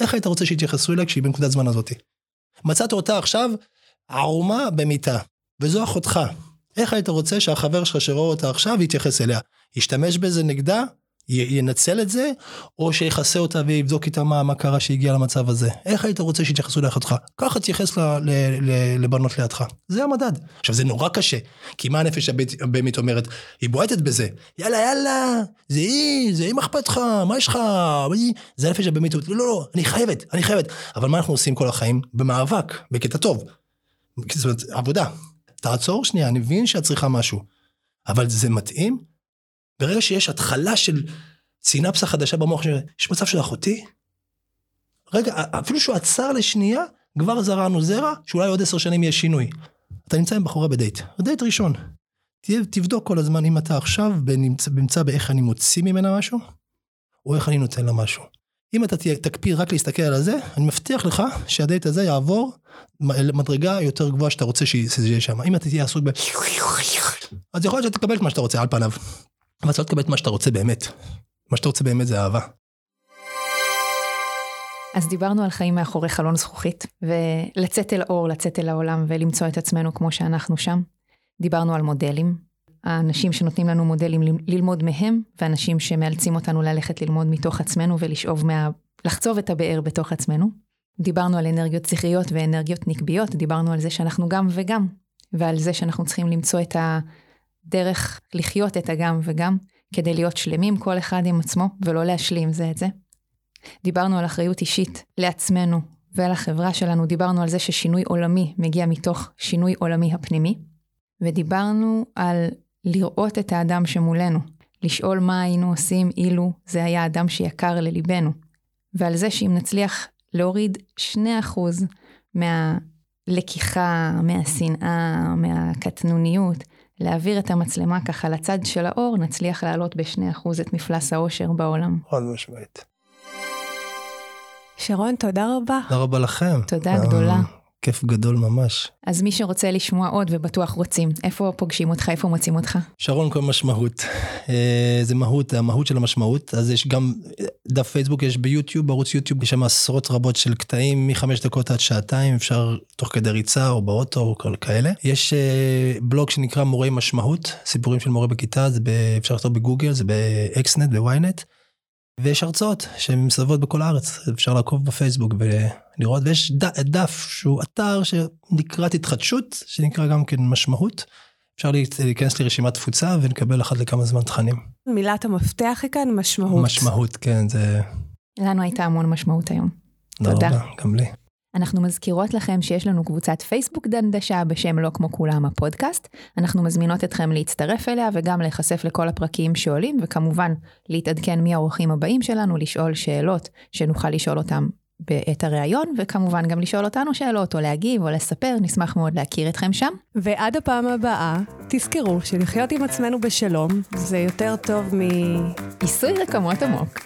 איך היית רוצה שיתייחסו אליה כשהיא בנקודת זמן הזאתי? מצאת אותה עכשיו ערומה במיטה, וזו אחותך. איך היית רוצה שהחבר שלך שרואה אותה עכשיו יתייחס אליה? ישתמש בזה נגדה? ינצל את זה, או שיכסה אותה ויבדוק איתה מה, מה קרה שהגיע למצב הזה. איך היית רוצה שיתייחסו לאחותך? ככה תתייחס לבנות לידך. זה המדד. עכשיו זה נורא קשה, כי מה הנפש הבהמית אומרת? היא בועטת בזה. יאללה יאללה, זה היא, זה היא מה אכפת לך, מה יש לך? זה הנפש הבהמית, לא, לא, לא, אני חייבת, אני חייבת. אבל מה אנחנו עושים כל החיים? במאבק, בקטע טוב. זאת אומרת, עבודה. תעצור שנייה, אני מבין שאת צריכה משהו. אבל זה מתאים ברגע שיש התחלה של סינפסה חדשה במוח, יש מצב של אחותי, רגע, אפילו שהוא עצר לשנייה, כבר זרענו זרע, שאולי עוד עשר שנים יהיה שינוי. אתה נמצא עם בחורה בדייט, דייט ראשון. תבדוק כל הזמן אם אתה עכשיו נמצא, באיך אני מוציא ממנה משהו, או איך אני נותן לה משהו. אם אתה תקפיד רק להסתכל על זה, אני מבטיח לך שהדייט הזה יעבור למדרגה יותר גבוהה שאתה רוצה שזה יהיה שם. אם אתה תהיה עסוק ב... אז יכול להיות שתקבל את מה שאתה רוצה על פניו. אבל אתה לא תקבל את מה שאתה רוצה באמת. מה שאתה רוצה באמת זה אהבה. אז דיברנו על חיים מאחורי חלון זכוכית, ולצאת אל האור, לצאת אל העולם ולמצוא את עצמנו כמו שאנחנו שם. דיברנו על מודלים, האנשים שנותנים לנו מודלים ללמוד מהם, ואנשים שמאלצים אותנו ללכת ללמוד מתוך עצמנו ולשאוב מה... לחצוב את הבאר בתוך עצמנו. דיברנו על אנרגיות שכריות ואנרגיות נקביות, דיברנו על זה שאנחנו גם וגם, ועל זה שאנחנו צריכים למצוא את ה... דרך לחיות את הגם וגם, כדי להיות שלמים כל אחד עם עצמו ולא להשלים זה את זה. דיברנו על אחריות אישית לעצמנו ולחברה שלנו, דיברנו על זה ששינוי עולמי מגיע מתוך שינוי עולמי הפנימי, ודיברנו על לראות את האדם שמולנו, לשאול מה היינו עושים אילו זה היה אדם שיקר לליבנו, ועל זה שאם נצליח להוריד 2% מהלקיחה, מהשנאה, מהקטנוניות, להעביר את המצלמה ככה לצד של האור, נצליח להעלות ב-2% את מפלס האושר בעולם. חד משמעית. שרון, תודה רבה. תודה רבה לכם. תודה גדולה. כיף גדול ממש. אז מי שרוצה לשמוע עוד ובטוח רוצים, איפה פוגשים אותך, איפה מוצאים אותך? שרון כל משמעות. אה, זה מהות, המהות של המשמעות. אז יש גם דף פייסבוק, יש ביוטיוב, בערוץ יוטיוב, יש שם עשרות רבות של קטעים, מחמש דקות עד שעתיים, אפשר תוך כדי ריצה או באוטו או כל כאלה. יש אה, בלוג שנקרא מורי משמעות, סיפורים של מורה בכיתה, זה ב, אפשר לכתוב בגוגל, זה באקסנט, בוויינט. ויש הרצאות שהן מסתובבות בכל הארץ, אפשר לעקוב בפייסבוק ולראות, ויש ד, דף שהוא אתר שנקרא התחדשות, שנקרא גם כן משמעות. אפשר להיכנס לרשימת תפוצה ונקבל אחת לכמה זמן תכנים. מילת המפתח היא כאן משמעות. משמעות, כן, זה... לנו הייתה המון משמעות היום. תודה. תודה, גם לי. אנחנו מזכירות לכם שיש לנו קבוצת פייסבוק דנדשה בשם לא כמו כולם הפודקאסט. אנחנו מזמינות אתכם להצטרף אליה וגם להיחשף לכל הפרקים שעולים, וכמובן להתעדכן מי האורחים הבאים שלנו, לשאול שאלות שנוכל לשאול אותם בעת הראיון, וכמובן גם לשאול אותנו שאלות, או להגיב, או לספר, נשמח מאוד להכיר אתכם שם. ועד הפעם הבאה, תזכרו שלחיות עם עצמנו בשלום זה יותר טוב מ... עיסוי רקמות עמוק.